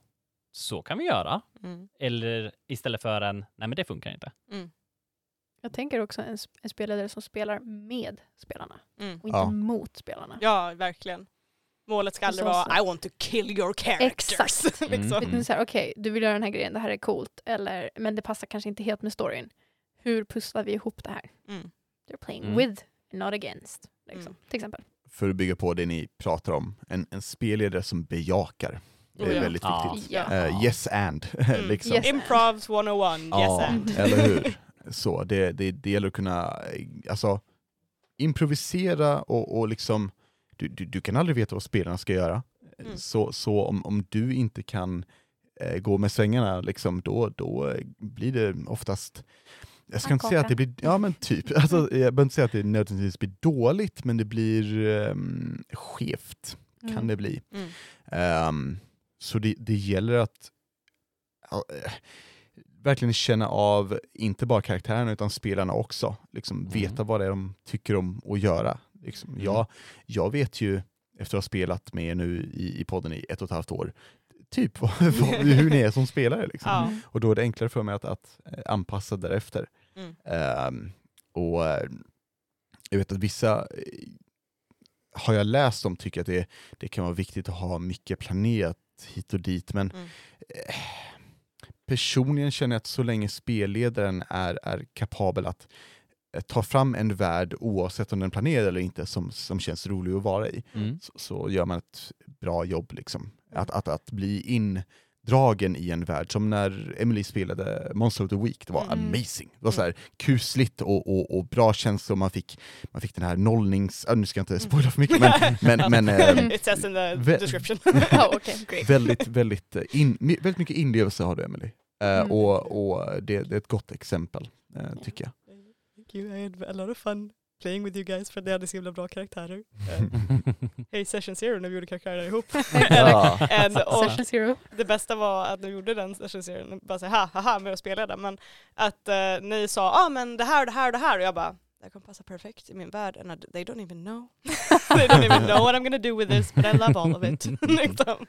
så kan vi göra. Mm. Eller istället för en, nej men det funkar inte. Mm. Jag tänker också en, sp- en spelledare som spelar med spelarna Mm. och inte Ja. mot spelarna. Ja, verkligen. Målet ska aldrig vara så. I want to kill your characters. Exakt. liksom. Mm. Okej, du vill göra den här grejen, det här är coolt, eller, men det passar kanske inte helt med storyn. Hur pusslar vi ihop det här? Mm. They're playing Mm. with, not against. Liksom, Mm. Till exempel. för att bygga på det ni pratar om, en, en spelledare som bejakar. Det är Oh ja. väldigt Ja. viktigt. Ja. Eh, yes and, Mm. liksom. Yes. Improvs 101, yes and. eller hur? Så det, det, det gäller att kunna eh, alltså, improvisera och, och liksom, du, du, du kan aldrig veta vad spelarna ska göra. Mm. Så, så om, om du inte kan eh, gå med svängarna, liksom, då, då eh, blir det oftast jag ska inte säga att det blir, ja men typ, alltså, jag behöver inte säga att det nödvändigtvis blir dåligt, men det blir um, skevt, kan Mm. det bli. Mm. Ehm, så det, det gäller att eh, verkligen känna av, inte bara karaktärerna utan spelarna också. Liksom Mm. Veta vad det är de tycker om att göra. Liksom, Mm. jag, jag vet ju, efter att ha spelat med er nu i, i podden i ett och ett halvt år, typ vad, vad, hur ni är som spelare. Liksom. Ja. Och då är det enklare för mig att, att eh, anpassa därefter. Mm. Ehm, och eh, jag vet att vissa eh, har jag läst om tycker att det, det kan vara viktigt att ha mycket planerat hit och dit, men Mm. eh, personligen känner jag att så länge spelledaren är, är kapabel att eh, ta fram en värld oavsett om den är planerad eller inte som, som känns rolig att vara i, Mm. så, så gör man ett bra jobb. Liksom. Att, att, att bli indragen i en värld, som när Emily spelade Monster of the Week, det var Mm. amazing. Det var så här kusligt och, och, och bra känslor, man fick, man fick den här nollnings... äh, nu ska jag inte spoila för mycket, men, men, men ehm, It says in the description. Oh, okay, great. väldigt, väldigt, eh, in, väldigt mycket inlevelse har du Emily. Eh, Mm. och och det, det är ett gott exempel, eh, tycker jag. Thank you, I had a lot of fun playing with you guys för ni hade så himla bra karaktärer. Eh, Hej Session Zero när vi gjorde karaktärerna ihop. And, och Session zero. det bästa var att när vi gjorde den Session Zero, bara såhär ha, haha med att spela den, men att eh, ni sa ja ah, men det här och det här och det här och jag bara det här kommer passa perfekt i min värld and I, they don't even know. they don't even know what I'm gonna do with this but I love all of it. liksom.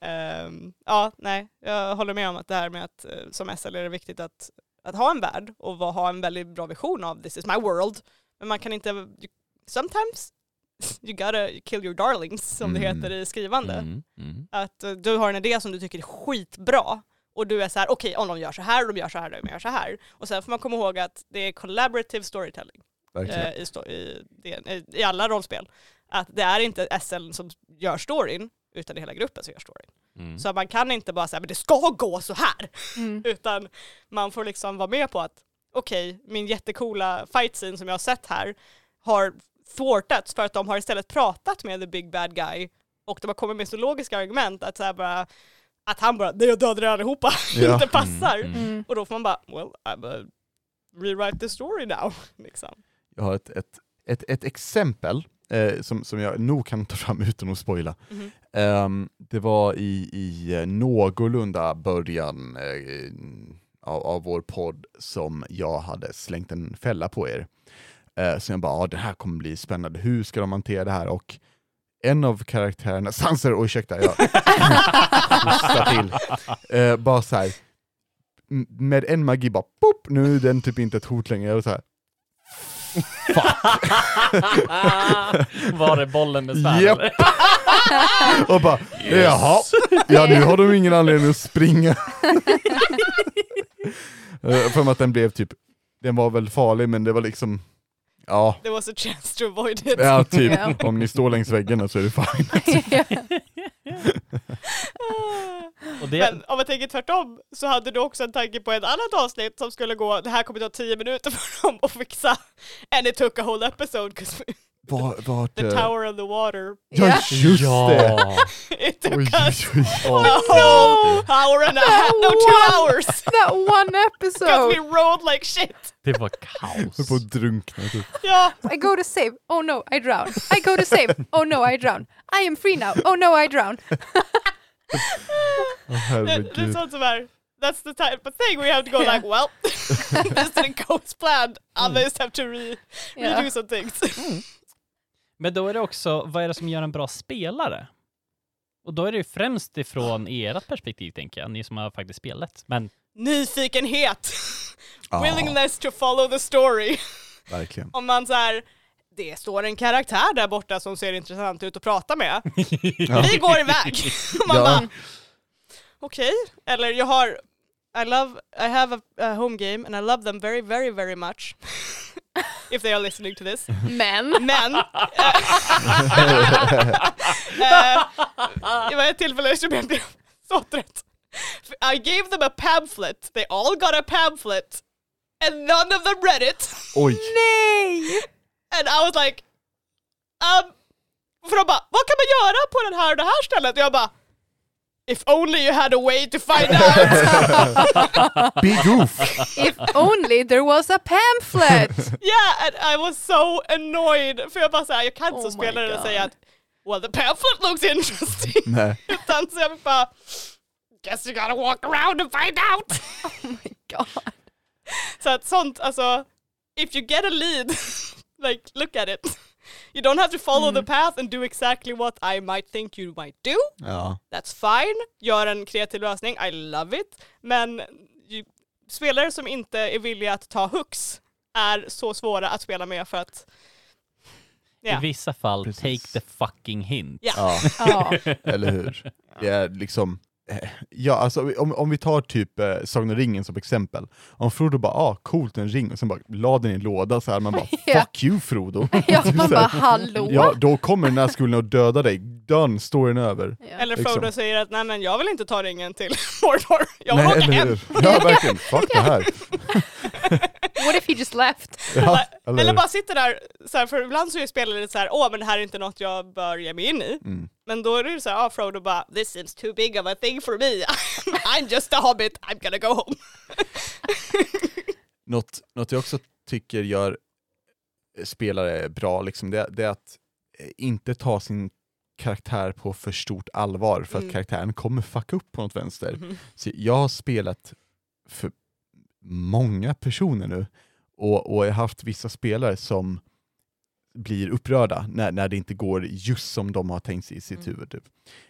Ehm, ja, nej, jag håller med om att det här med att eh, som SL är det viktigt att, att ha en värld och ha en väldigt bra vision av this is my world. Men man kan inte, you, sometimes you gotta kill your darlings som det Mm. heter i skrivande. Mm. Mm. Att eh, du har en idé som du tycker är skitbra och du är så här: okej om de gör så här, de gör så här, de gör så här. Och sen får man komma ihåg att det är collaborative storytelling eh, i, sto- i, det, i, i alla rollspel. Att det är inte SL som gör storyn, utan det är hela gruppen som gör storyn. Mm. Så man kan inte bara säga men det ska gå så här, Mm. utan man får liksom vara med på att okej, min jättekola fight scene som jag har sett här har thwartats för att de har istället pratat med the big bad guy och de har kommit med så logiska argument att, så här bara, att han bara, nej jag dödade er allihopa, Ja. inte passar. Mm, mm. Och då får man bara, well, I'm rewrite the story now. Liksom. Jag har ett, ett, ett, ett exempel eh, som, som jag nog kan ta fram utan att spoila. Mhm. Ehm, det var i, i eh, någorlunda början eh, av, av vår podd som jag hade slängt en fälla på er. Eh, så jag bara, ah, det här kommer bli spännande, hur ska de hantera det här? Och en av karaktärerna, Sanser, oh, ursäkta, jag hostar till, eh, bara så här, med en magi bara, pop, nu är den typ inte ett hot längre. Var så här, Var det bollen med svärd eller? och bara, jaha, ja nu har de ingen anledning att springa. Eh, För att den blev typ, den var väl farlig men det var liksom, ja, There was a chance to avoid it. ja typ, Ja. om ni står längs väggarna så är det fine. Och det, Men om man tänker tvärtom så hade du också en tanke på ett annat avsnitt som skulle gå, det här kommer ta tio minuter för dem att fixa. And it took a whole episode 'cause Var, vart, the tower and the water. ja Ja. just det! ja. It took Oj, us oj, oj. Åh, a whole hour and a half, no two hours! That one Because we episode! rolled like shit. Det var Jag höll kaos. på att drunkna typ. Ja, I go to save. Oh no, I drown. I go to save. Oh no, I drown. I am free now. Oh no, I drown. Åh, det, det är herregud. sånt som är, that's the type of thing we have to go Yeah. like, well, this didn't go as planned. Mm. I just have to re, redo some things. Mm. Men då är det också, vad är det som gör en bra spelare? Och då är det ju främst ifrån ert perspektiv tänker jag, ni som har faktiskt spelat. Men Nyfikenhet, Ja, willingness to follow the story. verkligen. Om man så här, det står en karaktär där borta som ser intressant ut att prata med. Ja. Vi går iväg! Man Ja. bara, okej. Eller jag har, I love, I have a, a home game and I love them very, very, very much. if they are listening to this. Men, Men, eh, det var ett tillfälle som jag blev så trött. I gave them a pamphlet, they all got a pamphlet, and none of them read it. Oj! nej! And I was like, um, för de bara, vad kan man göra på den här och det här stället? Och jag bara, if only you had a way to find out. Big goof! If only there was a pamphlet! yeah, and I was so annoyed. För jag bara såhär, jag kan inte Oh som spelare my säga att well the pamphlet looks interesting. Nej. Utan så jag bara, guess you gotta walk around and find out. Oh my god. så att sånt, alltså, if you get a lead, like look at it. You don't have to follow the path and do exactly what I might think you might do. Ja. That's fine, gör en kreativ lösning, I love it. Men ju, spelare som inte är villiga att ta hooks är så svåra att spela med för att I Ja. vissa fall, Precis. take the fucking hint. Ja. ja, eller hur? Det är liksom, ja alltså om, om vi tar typ eh, Sagan om ringen som exempel. Om Frodo bara ah coolt en ring och sen bara la den i en låda så här man bara Ja. fuck you Frodo. Ja, Typ man bara hallå? Ja, då kommer den här skulden att döda dig. Done, storyn över. Ja. Eller Liksom. Frodo säger att nej men jag vill inte ta ringen till Mordor, jag vill Nej, åka hem. Ja, verkligen. Fuck det här. What if he just left? Ja, eller Eller bara sitter där, så här, för ibland så är spelare lite så här, åh men det här är inte något jag bör ge mig in i. Mm. Men då är det så här, ah, Frodo bara, this seems too big of a thing for me. I'm just a hobbit, I'm gonna go home. Något, något jag också tycker gör spelare bra, liksom, det, det är att eh, inte ta sin karaktär på för stort allvar för Mm. att karaktären kommer fucka upp på något vänster. Mhm. Så jag har spelat för många personer nu och, och jag har haft vissa spelare som blir upprörda när, när det inte går just som de har tänkt sig i sitt Mm. huvud. Typ.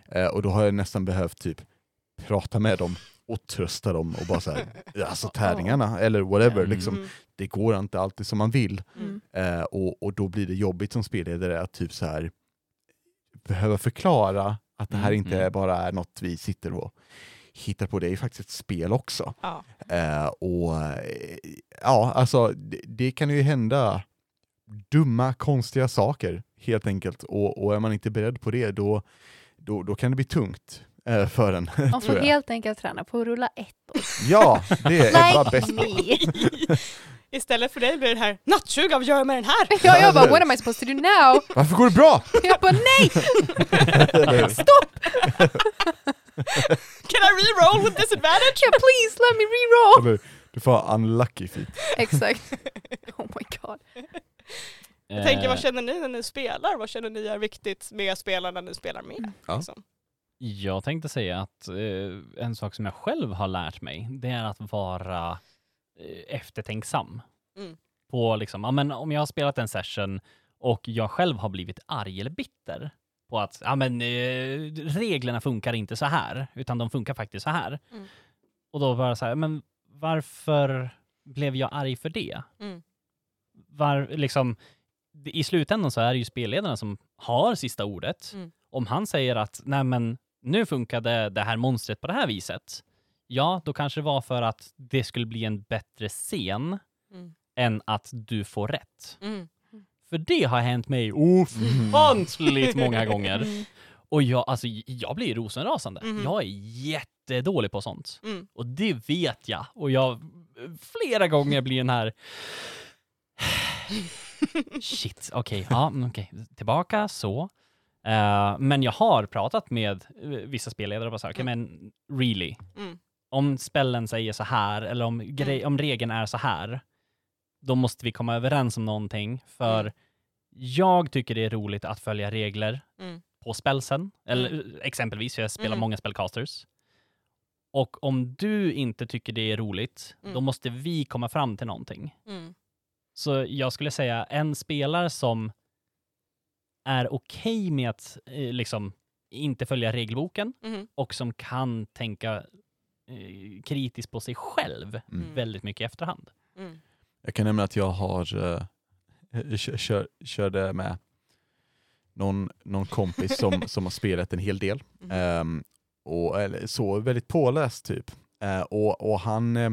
Eh, och då har jag nästan behövt typ prata med dem och trösta dem och bara såhär, alltså tärningarna eller whatever, Mm. liksom, det går inte alltid som man vill. Mm. Eh, och, och då blir det jobbigt som spelledare att typ så här behöva förklara att det här Mm, inte mm. bara är något vi sitter och hittar på, det är ju faktiskt ett spel också. Ja. Eh, och eh, ja, alltså det, det kan ju hända dumma, konstiga saker helt enkelt. Och, och är man inte beredd på det, då, då, då kan det bli tungt eh, för en, Man får helt enkelt träna på att rulla ett. Ja, det är bara bäst. me. Istället för dig blir det här, nattsuga, vad gör jag med den här? Ja, jag bara, what am I supposed to do now? Varför går det bra? Jag bara, nej! Stopp! Can I re-roll with disadvantage? Yeah, please let me reroll! Eller, du får ha unlucky feat. Exakt. Oh my god. Jag tänker, vad Eh, känner ni när ni spelar? Vad känner ni är viktigt med spelarna när ni spelar med? Ja. Liksom? Jag tänkte säga att eh, en sak som jag själv har lärt mig, det är att vara eh, eftertänksam. Mm. På liksom, ja, men om jag har spelat en session och jag själv har blivit arg eller bitter på att ja, men, eh, reglerna funkar inte så här, utan de funkar faktiskt så här. Mm. Och då bara så här, men varför blev jag arg för det? Mm. Var, liksom, I slutändan så är det ju spelledarna som har sista ordet. Mm. Om han säger att nej men nu funkade det här monstret på det här viset, ja då kanske det var för att det skulle bli en bättre scen Mm. än att du får rätt. Mm. För det har hänt mig ofantligt många gånger. Och jag, alltså, jag blir rosenrasande. Mhm. Jag är jättedålig på sånt. Mm. Och det vet jag. Och jag flera gånger blir den här... Shit, okej, ja, mm, okej, tillbaka så. Eh, men jag har pratat med eh, vissa spelledare och bara så här, okej men really, Mm. om spellen säger så här, eller om, grej, Mm. om regeln är så här, då måste vi komma överens om någonting, för Mm. jag tycker det är roligt att följa regler Mm. på spelsen, eller exempelvis, för jag spelar Mm. många spellcasters. Och om du inte tycker det är roligt, Mm. då måste vi komma fram till någonting. Mm. Så jag skulle säga en spelare som är okej med att eh, liksom inte följa regelboken Mm. och som kan tänka eh, kritiskt på sig själv Mm. väldigt mycket i efterhand. Mm. Jag kan nämna att jag har uh, kör, körde med någon, någon kompis som, som har spelat en hel del. Mm. Ehm, och, eller, så väldigt påläst typ. Eh, och, och han eh,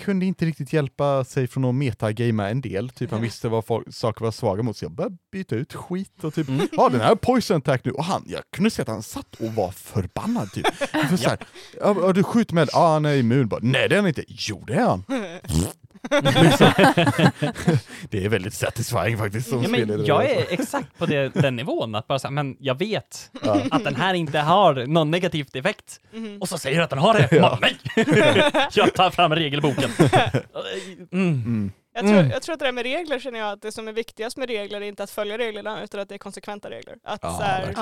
kunde inte riktigt hjälpa sig från att metagamea en del. Typ han visste vad folk, saker var svaga mot, så jag började byta ut skit och typ, ja Mm. den här poison attack nu, och han, jag kunde se att han satt och var förbannad typ. För så här, ja, du skjuter med, ja han är immun, bara, nej det är han inte, jo det är han. det är väldigt satisfying faktiskt som Ja, men jag är exakt på det, den nivån, att bara säga, men jag vet Ja. att den här inte har någon negativt effekt. Mhm. Och så säger du att den har det. Ja. Ja. Nej! jag tar fram regelboken. Mm. Mm. Jag tror, Mm. jag tror att det där med regler känner jag att det som är viktigast med regler är inte att följa reglerna utan att det är konsekventa regler. Att Ja, så här,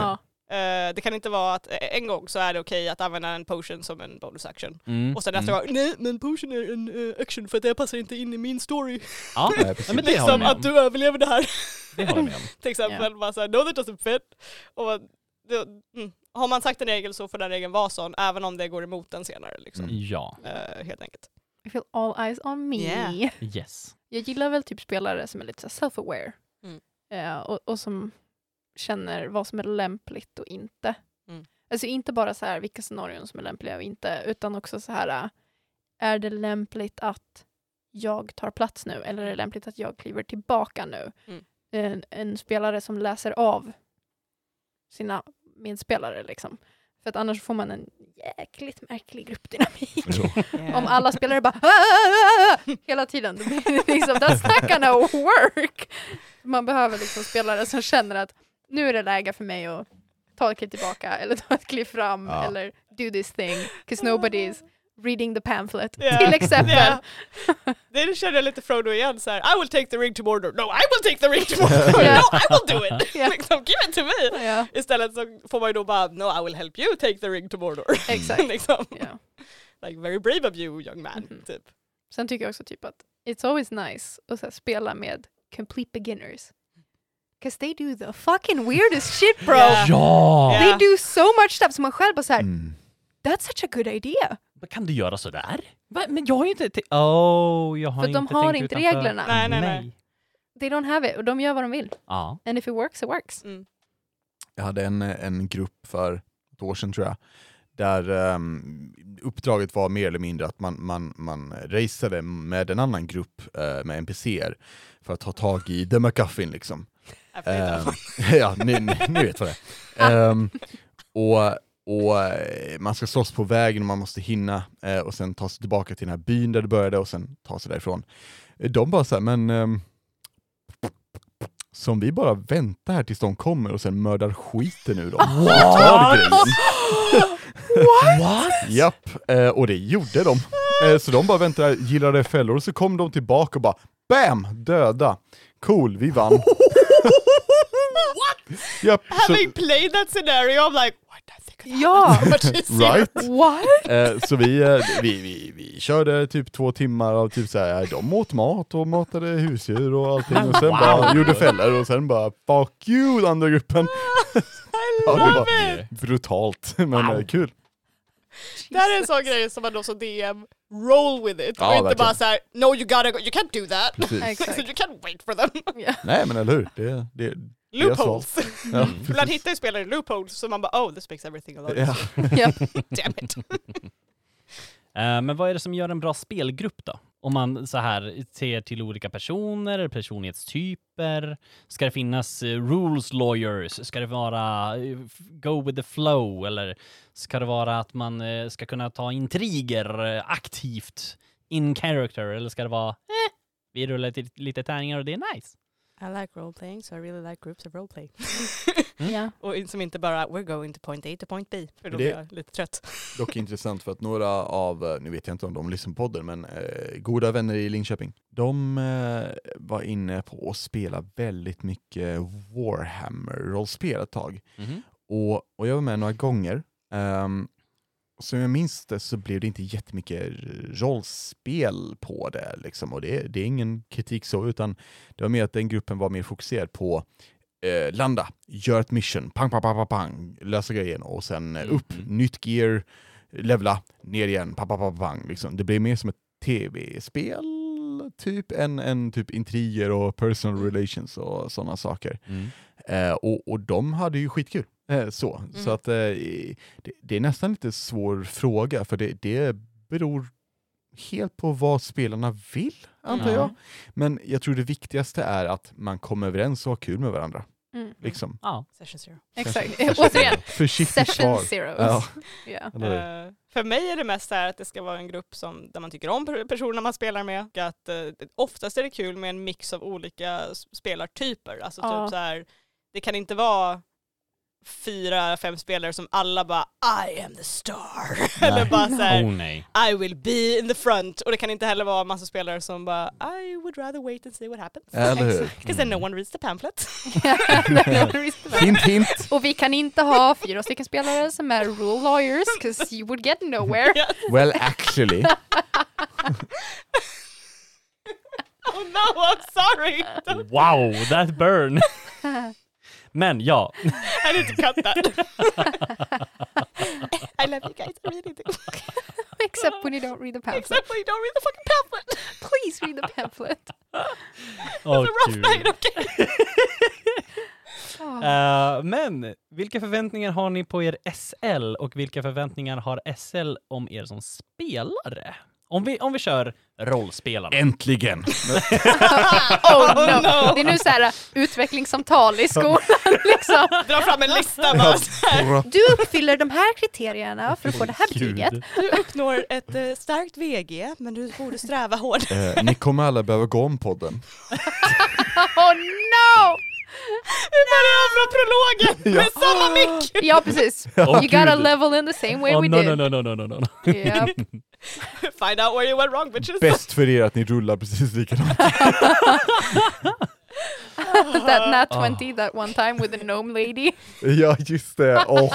eh, det kan inte vara att eh, en gång så är det okej att använda en potion som en bonus action. Mm. Och sen nästa gång, nej men potion är en eh, action för att det passar inte in i min story. Ja, Nej, precis. ja, men det håller liksom jag att med om. du överlever det här. Det håller jag med om. Till exempel, bara såhär, no that doesn't fit. Och man, det, mm, har man sagt en regel så får den regeln vara sån, även om det går emot den senare. Liksom. Mm. Ja, Eh, helt enkelt. I feel all eyes on me. Yeah. yes. Jag gillar väl typ spelare som är lite self-aware. Mm. Och, och som känner vad som är lämpligt och inte. Mm. Alltså inte bara så här vilka scenarion som är lämpliga och inte, utan också så här äh, är det lämpligt att jag tar plats nu eller är det lämpligt att jag kliver tillbaka nu? Mm. En, en spelare som läser av sina medspelare liksom. För att annars får man en jäkligt märklig gruppdynamik. Om alla spelare bara "Ah, ah, ah", hela tiden, då blir det liksom, that's not gonna work. Man behöver liksom spelare som känner att nu är det läge för mig att ta ett kliv tillbaka eller ta ett kliv fram Ja. eller do this thing, because nobody is reading the pamphlet. Ja. Till exempel. Ja. Det känner jag lite Frodo igen, så här, I will take the ring to Mordor. No, I will take the ring to Mordor. Ja. No, I will do it. Ja. liksom, give it to me. Ja, Istället så får man ju då bara, no, I will help you take the ring to Mordor. exakt. liksom. Ja. Like, very brave of you, young man. Mhm. Typ. Sen tycker jag också typ att it's always nice att så här, spela med complete beginners. Because they do the fucking weirdest shit bro. Ja. They do so much stuff som man själv bara såhär, Mm. that's such a good idea. Kan du göra sådär? Va? Men jag har ju inte... Oh, jag har För inte de har tänkt inte utanför. reglerna. Nej, nej, nej. They don't have it och de gör vad de vill. Ja. And if it works, it works. Mm. Jag hade en, en grupp för ett år sedan tror jag, där ehm, uppdraget var mer eller mindre att man, man, man raceade med en annan grupp eh, med NPCer för att ta tag i The McGuffin liksom. Ehm, ja, ni, ni, ni vet vad det är. Ehm, och, och eh, man ska slåss på vägen och man måste hinna eh, och sen ta sig tillbaka till den här byn där det började och sen ta sig därifrån. De bara såhär, men ehm, som vi bara väntar här tills de kommer och sen mördar skiten ur dem. Tar grejen. What? Japp, eh, och det gjorde de. Eh, så de bara väntade, gillade fällor och så kom de tillbaka och bara BAM! Döda. Cool, vi vann. Japp, så, Having played that scenario, I'm like, what? Ja! What right? What? Eh, så vi, eh, vi, vi, vi körde typ två timmar av typ såhär, de åt mat och matade husdjur och allting och sen Wow. bara gjorde fällor och sen bara fuck you andra gruppen. I Ja, det love var it! brutalt, men Wow. eh, kul. Det här är en sån grej som man då som DM roll with it Ja, och inte verkligen. bara såhär no you gotta go, you can't do that. So you can't wait for them. Ja. Nej men eller hur, det, det, Loopholes. ja, Ibland hittar ju spelare loopholes så man bara oh this makes everything a lot. Ja. damn it. Eh, men vad är det som gör en bra spelgrupp då? Om man så här ser till olika personer, personlighetstyper. Ska det finnas eh, rules lawyers? Ska det vara eh, go with the flow? Eller ska det vara att man eh, ska kunna ta intriger aktivt in character? Eller ska det vara eh, vi rullar lite tärningar och det är nice? I like role playing so I really like groups of role play. Ja. och in- som inte bara we're going to point A to point B för då blir jag lite trött. Dock intressant för att några av, eh, nu vet jag inte om de lyssnar på podden, men eh, goda vänner i Linköping, de eh, var inne på att spela väldigt mycket Warhammer-rollspel ett tag. Och, och jag var med några gånger. Um, som jag minns det så blev det inte jättemycket rollspel på det. Liksom. Och det, det är ingen kritik så, utan det var mer att den gruppen var mer fokuserad på eh, landa, gör ett mission, pang, pang, pang, pang, pang lösa grejen och sen eh, upp, Mhm. nytt gear, levla, ner igen, pang, pang, pang, pang. Liksom. Det blev mer som ett tv-spel typ, än, än typ intriger och personal relations och sådana saker. Eh, och, och de hade ju skitkul. Eh, så så Mm. att, eh, det, det är nästan lite svår fråga, för det, det beror helt på vad spelarna vill, antar Mm. jag. Men jag tror det viktigaste är att man kommer överens och har kul med varandra. Mm. Liksom. Ja. Session zero. Exakt. Återigen, session svar. zeros. Ja, hur? Eh, för mig är det mest så här att det ska vara en grupp som, där man tycker om per- personerna man spelar med. Och att, eh, oftast är det kul med en mix av olika spelartyper. Alltså Ja. typ så här, det kan inte vara fyra, fem spelare som alla bara I am the star. Eller bara så här, Oh nej. I will be in the front. Och det kan inte heller vara massa spelare som bara I would rather wait and see what happens. Eller hur? Because then no one reads the pamphlet. Hint hint! Och vi kan inte ha fyra stycken spelare som är rule lawyers, because you would get nowhere. Well actually, oh no, I'm sorry. Wow, that burn! Men ja, I need to cut that. I love you guys, I really do. Except when you don't read the pamphlet. Except when you don't read the fucking pamphlet. Please read the pamphlet. åh It's a rough night, okay? Oh. Eh, men vilka förväntningar har ni på er SL och vilka förväntningar har SL om er som spelare? Om vi, om vi kör rollspelarna. äntligen! oh no. no. Det är nu så här utvecklingssamtal i skolan liksom. Dra fram en lista bara. Du uppfyller de här kriterierna för att få det här betyget. Du uppnår ett eh, starkt VG, men du borde sträva hårt. Eh, ni kommer alla behöva gå om podden. Oh no! Vi börjar om från prologen med samma mick! Ja precis. You gotta level in the same way Oh, we no, did. no, no, no, no, no, no. Yep. Find out where you went wrong bitches. Bäst för er att ni rullar precis likadant. that nat Ah. 20 that one time with the gnome lady. ja, just det. Åh.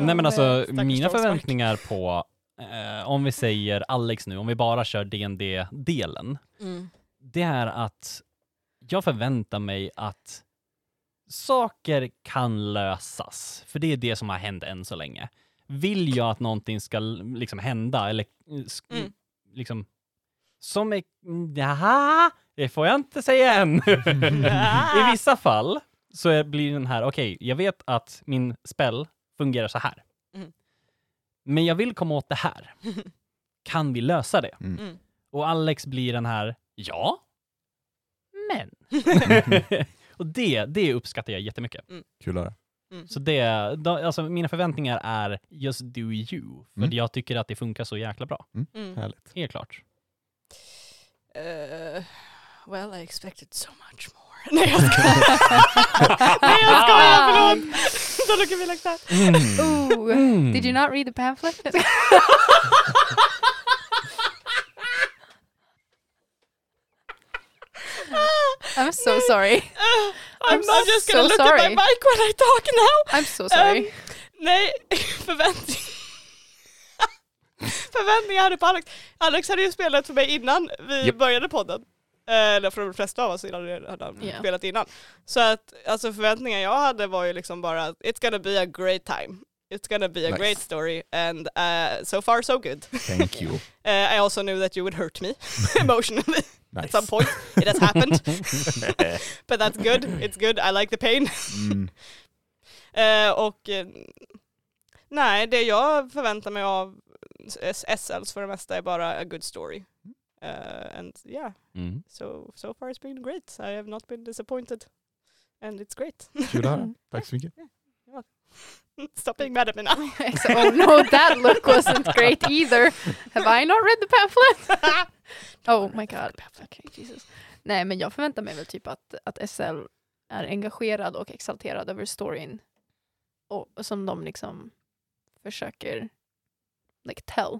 Nej men alltså, mina förväntningar på, eh, om vi säger Alex nu, om vi bara kör dd delen Mm. det är att jag förväntar mig att saker kan lösas, för det är det som har hänt än så länge. Vill jag att någonting ska liksom hända, eller eh, sk- Mm. liksom, som är, jaha, det får jag inte säga än. I vissa fall så är, blir den här, okej, jag vet att min spell fungerar så här. Mm. Men jag vill komma åt det här. Kan vi lösa det? Mm. Och Alex blir den här, ja, men. och det, det uppskattar jag jättemycket. Kul att höra. Mm. Så det, då, alltså mina förväntningar är just do you. För Mm. jag tycker att det funkar så jäkla bra. Mm. Härligt. Helt klart. Uh, well, I expected so much more. Nej jag skojar! Nej jag skojar, förlåt! Don't look at me like that. Mm. Ooh. Mm. Did you not read the pamphlet? I'm so sorry. Uh, I'm, I'm I'm just gonna so look at my sorry. mic when I talk now. I'm so sorry. Um, nej, förväntningar. Förväntningar jag hade på Alex. Alex hade ju spelat för mig innan vi Japp. började podden. Eh, Eller för de flesta av oss hade han Ja. spelat innan. Så att alltså förväntningar jag hade var ju liksom bara att it's gonna be a great time. It's gonna be a Nice. great story and uh, so far so good. Thank you. Uh, I also knew that you would hurt me emotionally at some point. It has happened. But that's good. It's good. I like the pain. Mm. Eh, och eh, nej, det jag förväntar mig av SLs för det mesta är bara a good story. Eh, and yeah, Mm. so, so far it's been great. I have not been disappointed. And it's great. Kul att höra. Tack så mycket. Stop being mad at me now. Oh no, that look wasn't great either. Have I not read the pamphlet? Oh my god. Okay, Jesus. Nej, men jag förväntar mig väl typ att, att SL är engagerad och exalterad över storyn och, som de liksom försöker like, tell.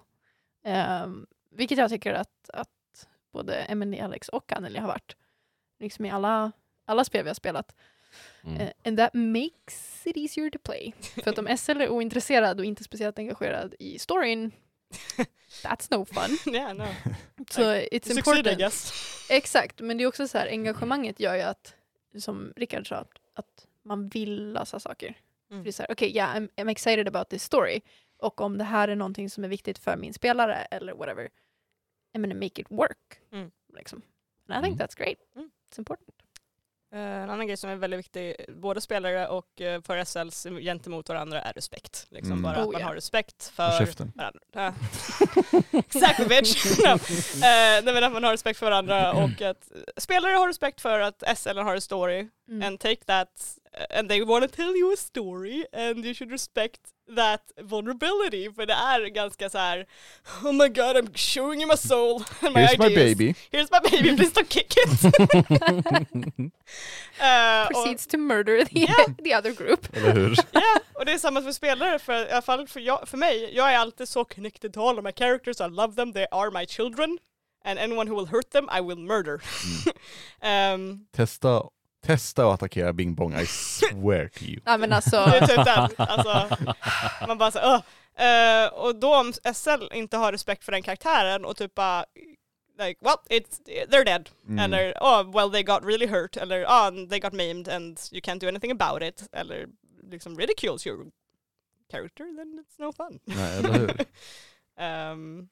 Ehm, vilket jag tycker att, att både Emily, Alex och Anneli har varit liksom i alla, alla spel vi har spelat. Mm. Eh, and that makes it easier to play. För att om SL är ointresserad och inte speciellt engagerad i storyn, that's no fun. yeah, no. So it's Succeed I important. guess. Exakt, men det är också så här, engagemanget gör ju att, som Rickard sa, att, man vill lösa saker. För Mm. det är så här, okej, yeah, I'm, I'm excited about this story. Och om det här är någonting som är viktigt för min spelare eller whatever, I'm gonna make it work. Mm. Liksom. And I think Mm. that's great. Mm. It's important. Eh, En annan grej som är väldigt viktig, både spelare och eh, för SLs gentemot varandra är respekt. Liksom Mm. bara att Oh, man ja. har respekt för varandra. Exactly bitch! no. Eh, nej, men att man har respekt för varandra och att spelare har respekt för att SL har en story Mm. and take that and they want to tell you a story and you should respect that vulnerability för det är ganska så här oh my god I'm showing you my soul and my Here's my ideas. baby. Here's my baby, please don't kick it. Och, Proceeds to murder the, Ja. the other group. Eller hur? ja, och det är samma för spelare, för, i alla fall för, jag, för mig, jag är alltid så connected to all of my characters, I love them, they are my children and anyone who will hurt them I will murder. Ehm, Testa, testa att attackera Bing Bong, I swear to you. Ja men alltså, Det är typ den. Alltså, man bara såhär, "Ugh." Eh, och då om SL inte har respekt för den karaktären och typ bara like, well, it's, they're dead. Mm. Eller, oh, well they got really hurt. Eller, oh, they got maimed and you can't do anything about it. Eller liksom ridicules your character, then it's no fun. Nej, eller hur? Ehm,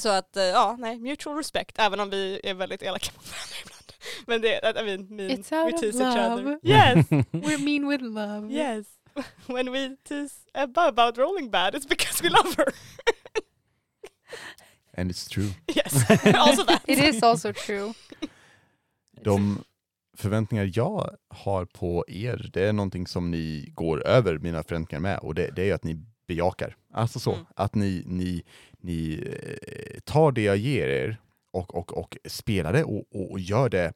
så att, eh, ja, nej, mutual respect, även om vi är väldigt elaka mot varandra ibland. Men det, I mean, mean It's out we of tease each other. love. Yes! we're mean with love. Yes. When we tease Ebba about rolling bad, it's because we love her. And it's true. yes, also that. It is also true. De förväntningar jag har på er, det är någonting som ni går över mina förväntningar med och det, det är ju att ni bejakar. Alltså så, Mm. att ni, ni, ni eh, tar det jag ger er och, och, och spelar det och, och, och gör det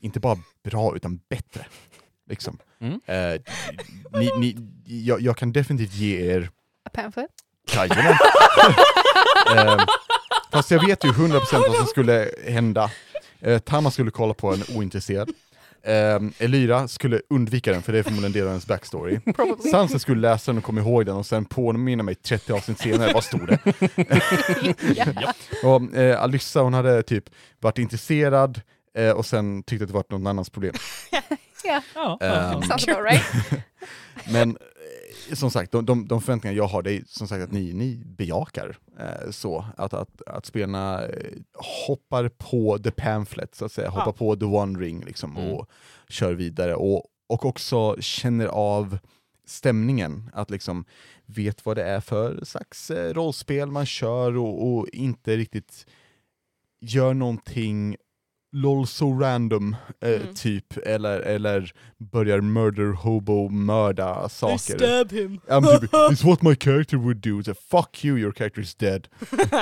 inte bara bra utan bättre. Liksom. Mm. Eh, ni, ni, jag, jag kan definitivt ge er A pamphlet. Jajamän. Ehm, fast jag vet ju 100% vad som skulle hända. Uh, Tama skulle kolla på en ointresserad. Um, Elyra skulle undvika den för det är förmodligen del av hennes backstory. Sansa skulle läsa den och komma ihåg den och sen påminna mig 30 avsnitt senare, vad stod det? ja. Och uh, Alyssa hon hade typ varit intresserad eh, och sen tyckte att det var någon annans problem. ja. Ehm, about right. Men som sagt, de, de, de förväntningar jag har, det är som sagt att ni, ni bejakar eh, så. Att, att, att spelarna eh, hoppar på the pamphlet, så att säga. Hoppar Ja. på the one ring liksom, Mm. och kör vidare. Och, och också känner av stämningen, att liksom vet vad det är för slags eh, rollspel man kör och, och inte riktigt gör någonting LOL so random, eh, Mm. typ, eller, eller börjar murder hobo mörda They saker. stab him. I'm typ, It's what my character would do. Så, Fuck you, your character is dead.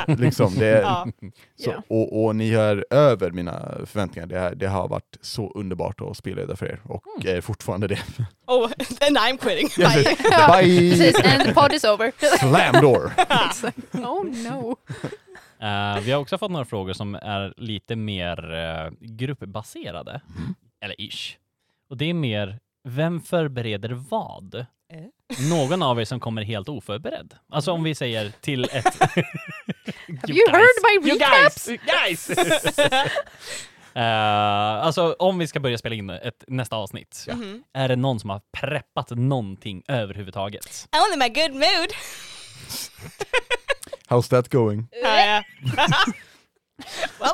liksom, det är, ja. så, Ja. och, och ni är över mina förväntningar. Det, här, det har varit så underbart att spela för er, och Mm. är fortfarande det. Oh, and I'm quitting. Bye. Bye! Precis, and the pod is over. Slam door! Oh no. Eh, vi har också fått några frågor som är lite mer uh, gruppbaserade. Mm. Eller ish. Och det är mer, vem förbereder vad? Eh? Någon av er som kommer helt oförberedd. Alltså om vi säger till ett... Have you heard my You recaps? guys! guys! Eh, alltså om vi ska börja spela in ett, nästa avsnitt, Mhm. är det någon som har preppat någonting överhuvudtaget? In my good mood. How's that going? Well,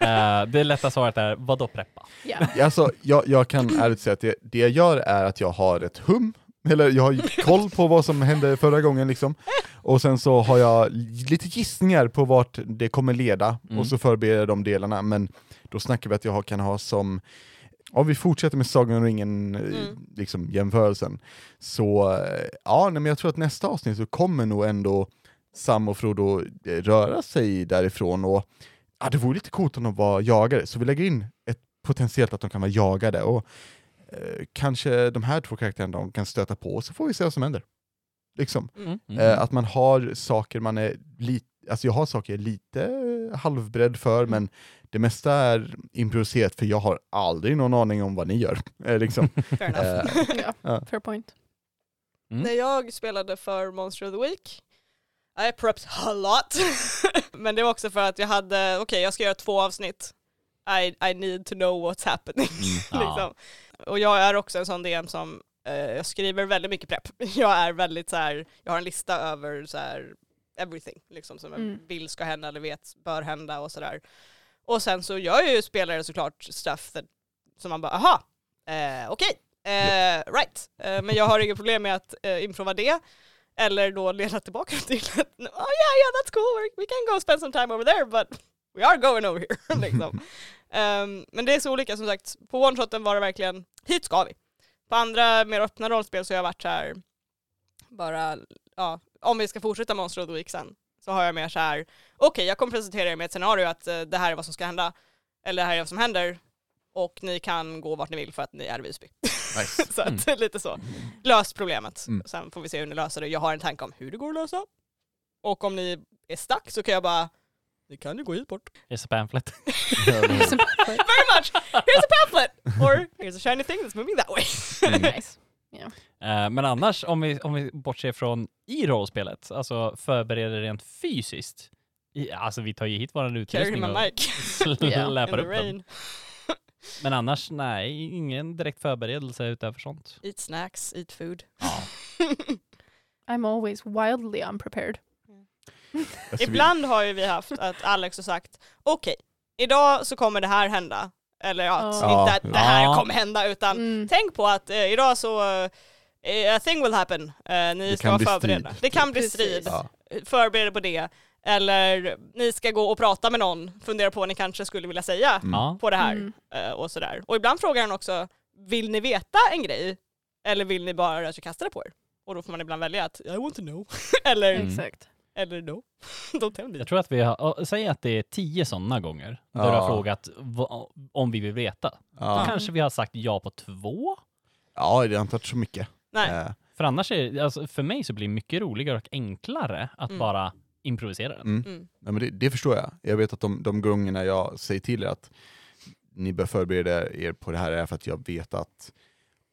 Eh, det lätta svaret är, vadå preppa? Ja. Alltså, jag, jag kan ärligt säga att det, det jag gör är att jag har ett hum, eller jag har koll på vad som hände förra gången liksom. Och sen så har jag lite gissningar på vart det kommer leda, Mm. och så förbereder jag de delarna, men då snackar vi att jag kan ha som om vi fortsätter med Sagan om ringen, eh, Mm. liksom jämförelsen, så eh, ja, nej, men jag tror att nästa avsnitt så kommer nog ändå Sam och Frodo eh, röra sig därifrån och ja, det vore lite coolt om de var jagare, så vi lägger in ett potentiellt att de kan vara jagade och eh, kanske de här två karaktärerna de kan stöta på, så får vi se vad som händer. Liksom. mm. Eh, att man har saker man är lite, alltså jag har saker jag är lite halvberedd för, men det mesta är improviserat för jag har aldrig någon aning om vad ni gör. Eh, liksom. fair enough. Eh, fair point. Mm. När jag spelade för Monster of the Week, I prepped a lot. Men det var också för att jag hade, okej jag ska göra två avsnitt. I, I need to know what's happening. Ja. liksom. Och jag är också en sån DM som, eh, jag skriver väldigt mycket prepp. Jag är väldigt så här, jag har en lista över så här everything liksom som jag Mm. vill ska hända eller vet bör hända och sådär. Och sen så gör ju spelare såklart stuff that, som man bara, aha, Eh, Okej, eh, right. Eh, men jag har inget problem med att eh, improva det. Eller då leda tillbaka till att, oh yeah, yeah that's cool, we, can go spend some time over there but we are going over here. liksom. Ehm, men det är så olika som sagt. På one-shoten var det verkligen, hit ska vi. På andra mer öppna rollspel så har jag varit så här bara, ja, om vi ska fortsätta Monster of the Week sen, så har jag mer så här, okej jag kommer presentera er med ett scenario att eh, det här är vad som ska hända, eller det här är vad som händer, och ni kan gå vart ni vill för att ni är Visby. Nice. så att, lite så. Lös problemet. Mm. Sen får vi se hur ni löser det. Jag har en tanke om hur det går att lösa. Och om ni är stuck så kan jag bara, ni kan ju gå hit bort. Here's a pamphlet. Very much! Here's a pamphlet! Or here's a shiny thing that's moving that way. nice. Eh, men annars, om vi, om vi bortser från i rollspelet, alltså förbereder rent fysiskt. I, alltså vi tar ju hit våran Carry utrustning och släpar upp den. Men annars, nej, ingen direkt förberedelse utöver sånt. Eat snacks, eat food. Ja. I'm always wildly unprepared. Alltså, vi- Ibland har ju vi haft att Alex har sagt okej, idag så kommer det här hända. Eller ja, Ja. inte att det här Ja. kommer hända utan Mm. tänk på att eh, idag så eh, a thing will happen. Eh, ni Det ska kan vara bli förberedda. strid. Det kan bli Precis. strid. Ja. Förbered er på det. Eller ni ska gå och prata med någon, fundera på vad ni kanske skulle vilja säga Mm. På det här. Mm. eh, Och sådär. Och ibland frågar han också, vill ni veta en grej? Eller vill ni bara att jag ska kasta det på er? Och då får man ibland välja att I want to know. eller, Mm. Exakt. eller no. Don't tell me. Jag tror att vi har, äh, säg att det är tio sådana gånger där du har frågat om vi vill veta. Då Ja, kanske vi har sagt ja på två. ja det har inte varit så mycket. Nej. Eh, För annars är alltså för mig så blir det mycket roligare och enklare att Mm. bara improvisera den. Mm. Mm. Nej, men det, det förstår jag. Jag vet att de, de gångerna jag säger till er att ni bör förbereda er på det här är för att jag vet att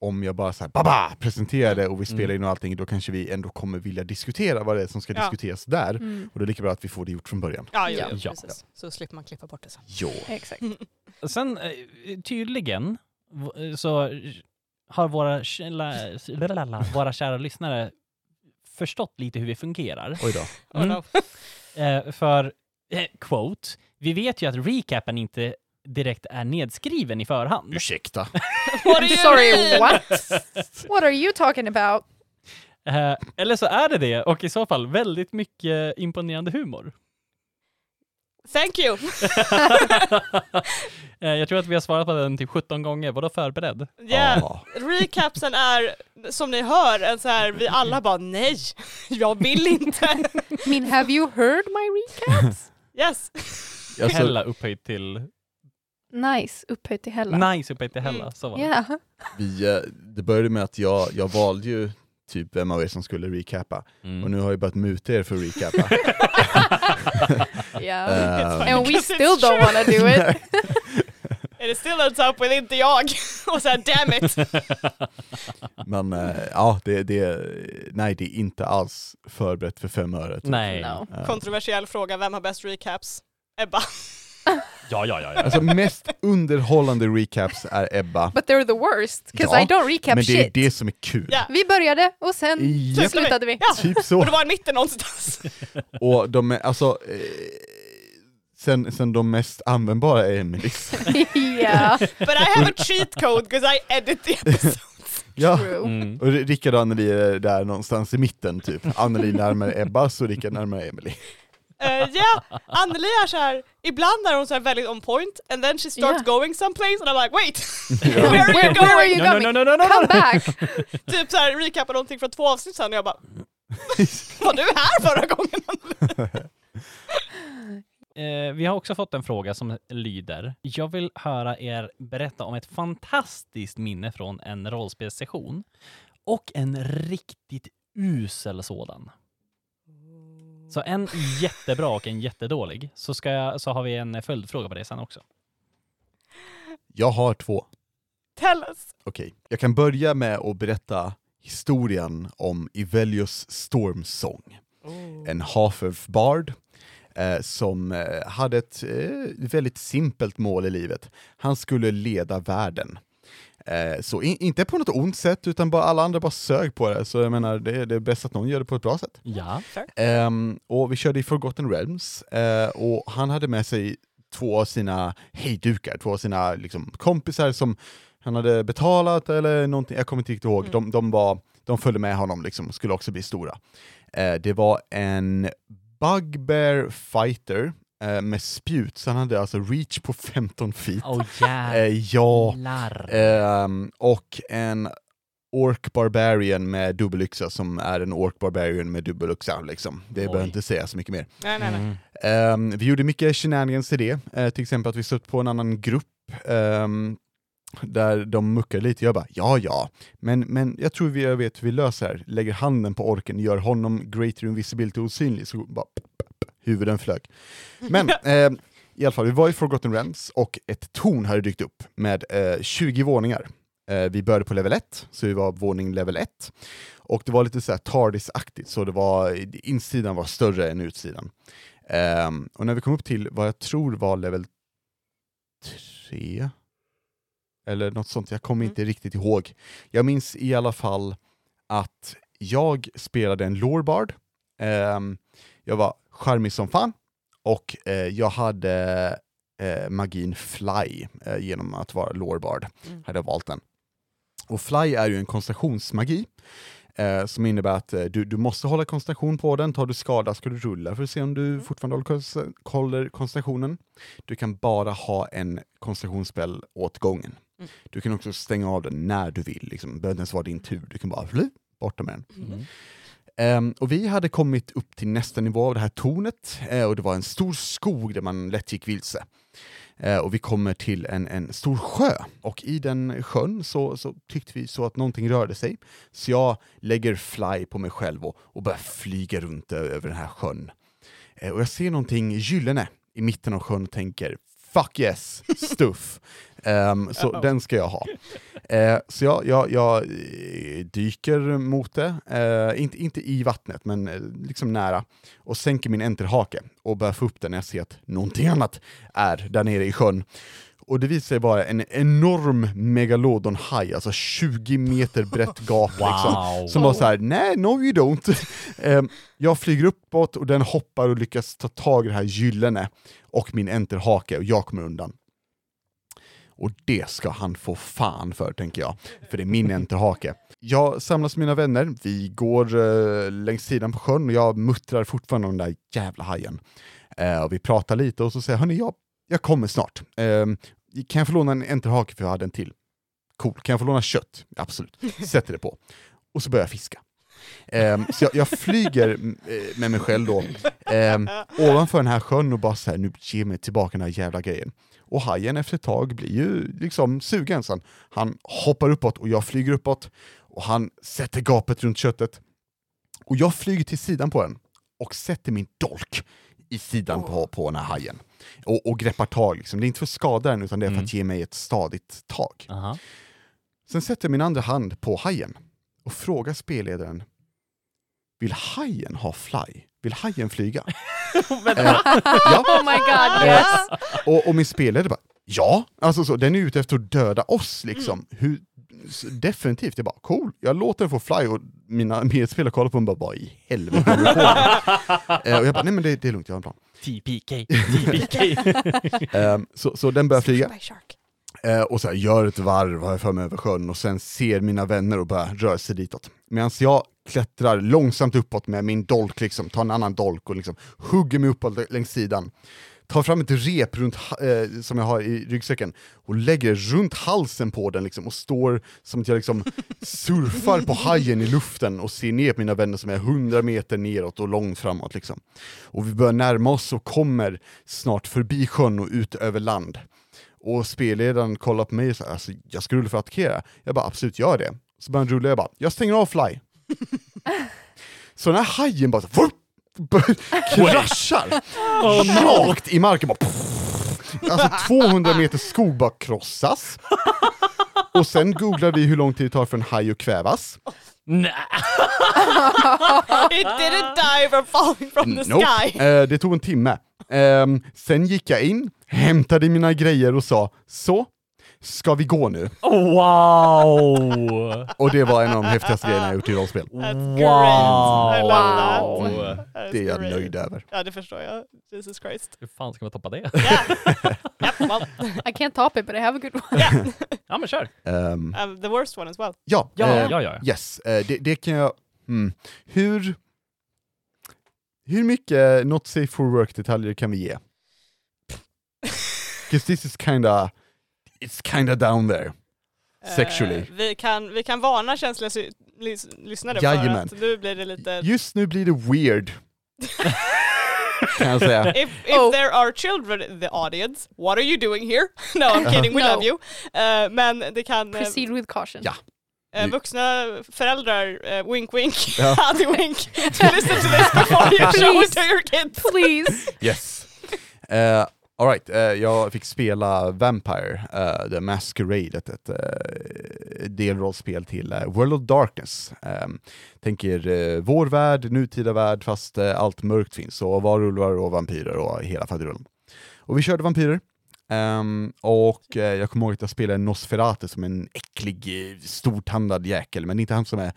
om jag bara så här, baba, presenterar det och vi spelar Mm. in och allting, då kanske vi ändå kommer vilja diskutera vad det är som ska Ja. diskuteras där. Mm. Och det är lika bra att vi får det gjort från början. Ja, Ja. Ja. precis. Så slipper man klippa bort det sen. Jo. Exakt. Sen eh, tydligen v- så har våra, våra kära lyssnare förstått lite hur vi fungerar. Oj då. Mm. Eh, för, eh, quote, vi vet ju att recapen inte direkt är nedskriven i förhand. Ursäkta. What sorry, what? What are you talking about? Eh, eller så är det det, och i så fall väldigt mycket imponerande humor. Thank you. Eh, jag tror att vi har svarat på den typ 17 gånger, vadå förberedd? Yeah. Ja. Recapsen är, som ni hör, en så här, vi alla bara nej, jag vill inte. Mean, have you heard my recaps? Yes. Alltså, Hella upphöjt till... nice, upphöjt till Hella. Nice upphöjt till Hella, Mm. så var det. Yeah. vi, eh, det började med att jag, jag valde ju typ vem av er som skulle recappa, Mm. och nu har jag börjat muta er för att recappa. Yeah. Eh, And we still don't true. wanna do it. And it still ends up with inte jag. Och såhär damn it. Men eh, ja, det, det, nej det är inte alls förberett för fem öre. typ. Nej. No. Eh, Kontroversiell fråga, vem har bäst recaps? Ebba. Ja, ja, ja. ja. Alltså mest underhållande recaps är Ebba, But they're the worst, because Ja, I don't recap men det är shit. det som är kul. Ja. Vi började och sen Japp. slutade vi. Ja. Typ så. Och det var i mitten någonstans. Och de är, alltså, eh, sen, sen de mest användbara är Emelies. yeah, But I have a cheat code because I edit the episode. Ja. true. Mm. Och Rickard och Anneli är där någonstans i mitten typ. Anneli närmare Ebbas och Rickard närmare Emily. Eh, Ja, Anneli är såhär, ibland är hon så här väldigt on point and then she starts Yeah. going someplace and I'm like wait, Ja. where are Where, you where are going? you No, no, going? no, no, no, no, Come back! Typ såhär recapar någonting från två avsnitt sedan och jag bara Var du här förra gången? Eh, vi har också fått en fråga som lyder. Jag vill höra er berätta om ett fantastiskt minne från en rollspelssession och en riktigt usel sådan. Så en jättebra och en jättedålig. Så, ska jag, så har vi en följdfråga på det sen också. Jag har två. Tell us. Okej, jag kan börja med att berätta historien om Ivelius Stormsong. En Half-Elf-bard eh, som eh, hade ett eh, väldigt simpelt mål i livet. Han skulle leda världen. Eh, så in, inte på något ont sätt, utan bara alla andra bara sög på det. Så jag menar, det, det är bäst att någon gör det på ett bra sätt. Ja. Ehm, och vi körde i Forgotten Realms, eh, och han hade med sig två av sina hejdukar, två av sina liksom, kompisar som han hade betalat eller någonting, jag kommer inte riktigt ihåg. Mm. De, de, var, de följde med honom liksom, och skulle också bli stora. Eh, det var en Bugbear fighter eh, med spjut, så han hade alltså reach på 15 feet. Åh Eh, ja. Ehm, och en Ork Barbarian med dubbelyxa som är en Ork Barbarian med dubbelyxa. Liksom. Det Oj. behöver inte säga så mycket mer. Nej, nej, nej. Mm. Ehm, vi gjorde mycket shenanigans i det, Eh, till exempel att vi stött på en annan grupp ehm, där de muckar lite. Jag bara, ja ja, men, men jag tror vi jag vet hur vi löser det här. Lägger handen på orken, gör honom greater invisibility osynlig, så bara huvuden flög. Men eh, i alla fall, vi var i Forgotten Realms och ett torn hade dykt upp med eh, 20 våningar. Eh, vi började på level 1, så vi var våning level 1. Och det var lite så här TARDIS-aktigt, så det var, insidan var större än utsidan. Ehm, och när vi kom upp till vad jag tror var level 3, eller något sånt, jag kommer Mm. inte riktigt ihåg. Jag minns i alla fall att jag spelade en Lorebard, Ehm, jag var charmig som fan, och eh, jag hade eh, magin Fly eh, genom att vara Lorebard, Mm. hade jag valt den. Och Fly är ju en koncentrationsmagi, eh, som innebär att eh, du, du måste hålla koncentration på den, tar du skada ska du rulla för att se om du Mm. fortfarande håller koncentrationen. Du kan bara ha en koncentrationsspel åt gången. Mm. Du kan också stänga av den när du vill, liksom. det behöver inte ens vara din tur, du kan bara fly, borta med den. Mm. Um, och vi hade kommit upp till nästa nivå av det här tornet uh, och det var en stor skog där man lätt gick vilse. Uh, och vi kommer till en, en stor sjö och i den sjön så, så tyckte vi så att någonting rörde sig. Så jag lägger fly på mig själv och, och börjar flyga runt över den här sjön. Uh, och jag ser någonting gyllene i mitten av sjön och tänker Fuck yes, stuff. Ehm, så Ja. den ska jag ha. Eh, så jag, jag, jag dyker mot det, eh, inte, inte i vattnet men eh, liksom nära, och sänker min enterhake och börjar få upp den när jag ser att någonting annat är där nere i sjön. Och det visar sig vara en enorm megalodonhaj, alltså 20 meter brett gap liksom. Wow. Som var så här: nej, no you don't. Ehm, jag flyger uppåt och den hoppar och lyckas ta tag i det här gyllene och min enterhake och jag kommer undan. Och det ska han få fan för, tänker jag. För det är min enterhake. Jag samlas med mina vänner, vi går uh, längs sidan på sjön och jag muttrar fortfarande om den där jävla hajen. Eh, och vi pratar lite och så säger jag, hörni, jag, jag kommer snart. Ehm, kan jag få låna en enterhake för jag hade en till? Cool. Kan jag få låna kött? Absolut. Sätter det på. Och så börjar jag fiska. Um, så jag, jag flyger mm, eh, med mig själv då, um, ovanför den här sjön och bara så här, nu ge mig tillbaka den här jävla grejen. Och hajen efter ett tag blir ju liksom sugen så Han hoppar uppåt och jag flyger uppåt och han sätter gapet runt köttet. Och jag flyger till sidan på den och sätter min dolk i sidan på, på den här hajen. Och, och greppar tag, liksom. det är inte för att skada den utan det är för Mm. att ge mig ett stadigt tag. Aha. Sen sätter jag min andra hand på hajen och frågar spelledaren Vill hajen ha fly? Vill hajen flyga? Eh, ja, Oh my god, yes! och, och min spelledare bara Ja, alltså så, den är ute efter att döda oss liksom. Hur, s- definitivt, jag bara cool, jag låter den få fly och mina medspelare kollar på mig och bara vad i helvete håller på med?" eh, Och jag bara nej men det, det är lugnt, jag har en plan. TPK, TPK. Eh, så, så den börjar flyga. Eh, och så här, gör ett varv har jag för mig över sjön och sen ser mina vänner och börjar röra sig ditåt. Medan jag klättrar långsamt uppåt med min dolk, liksom, tar en annan dolk och liksom hugger mig uppåt längs sidan. Tar fram ett rep runt, eh, som jag har i ryggsäcken och lägger det runt halsen på den liksom, och står som att jag liksom surfar på hajen i luften och ser ner på mina vänner som är 100 meter neråt och långt framåt. Liksom. Och vi börjar närma oss och kommer snart förbi sjön och ut över land. Och spelledaren kollar på mig och säger alltså, jag ska rulla för att attackera. Jag bara absolut, gör det. Så börjar han rulla, jag bara, jag stänger av fly. så den här hajen bara så, kraschar rakt i marken. Bara, alltså 200 meter skog bara krossas. Och sen googlar vi hur lång tid det tar för en haj att kvävas. Nej. It didn't die from falling from the Nope. sky. Eh, det tog en timme. Ehm, sen gick jag in, hämtade mina grejer och sa så, ska vi gå nu? Wow! Och det var en av de häftigaste grejerna jag gjort i rollspel. That's great. I love that. Wow! That's Det är jag great. nöjd över. Ja, det förstår jag. Jesus Christ. Hur fan ska man toppa det? Yeah. yep, well, I can't top it but I have a good one. yeah. Ja men kör. Ehm, Um, the worst one as well. ja, Ja, eh, ja, ja. yes, eh, det, det kan jag... Mm. Hur, hur mycket not safe for work-detaljer kan vi ge? Because this is kinda, it's kinda down there. Sexually. Eh, vi, kan, vi kan varna känsliga sy- lys- lyssnare Jajamän. för att nu blir det lite... Just nu blir det weird. kan jag säga. If, if Oh. there are children in the audience, what are you doing here? no, I'm kidding, we No. love you. Eh, men det kan... eh, Proceed with caution. Ja. Eh, vuxna föräldrar, eh, wink wink, Ja. anti-wink, listen to this before you show it to your kids. Please. Yes. Uh, Alright, eh, jag fick spela Vampire, eh, The Masquerade, ett, ett uh, delrollspel till eh, World of Darkness. Um, tänker uh, vår värld, nutida värld, fast uh, allt mörkt finns, och varulvar och vampyrer och hela faderullen. Och vi körde vampyrer, ehm, och jag kommer ihåg att jag spelade Nosferatu som en äcklig, stortandad jäkel, men det är inte han som är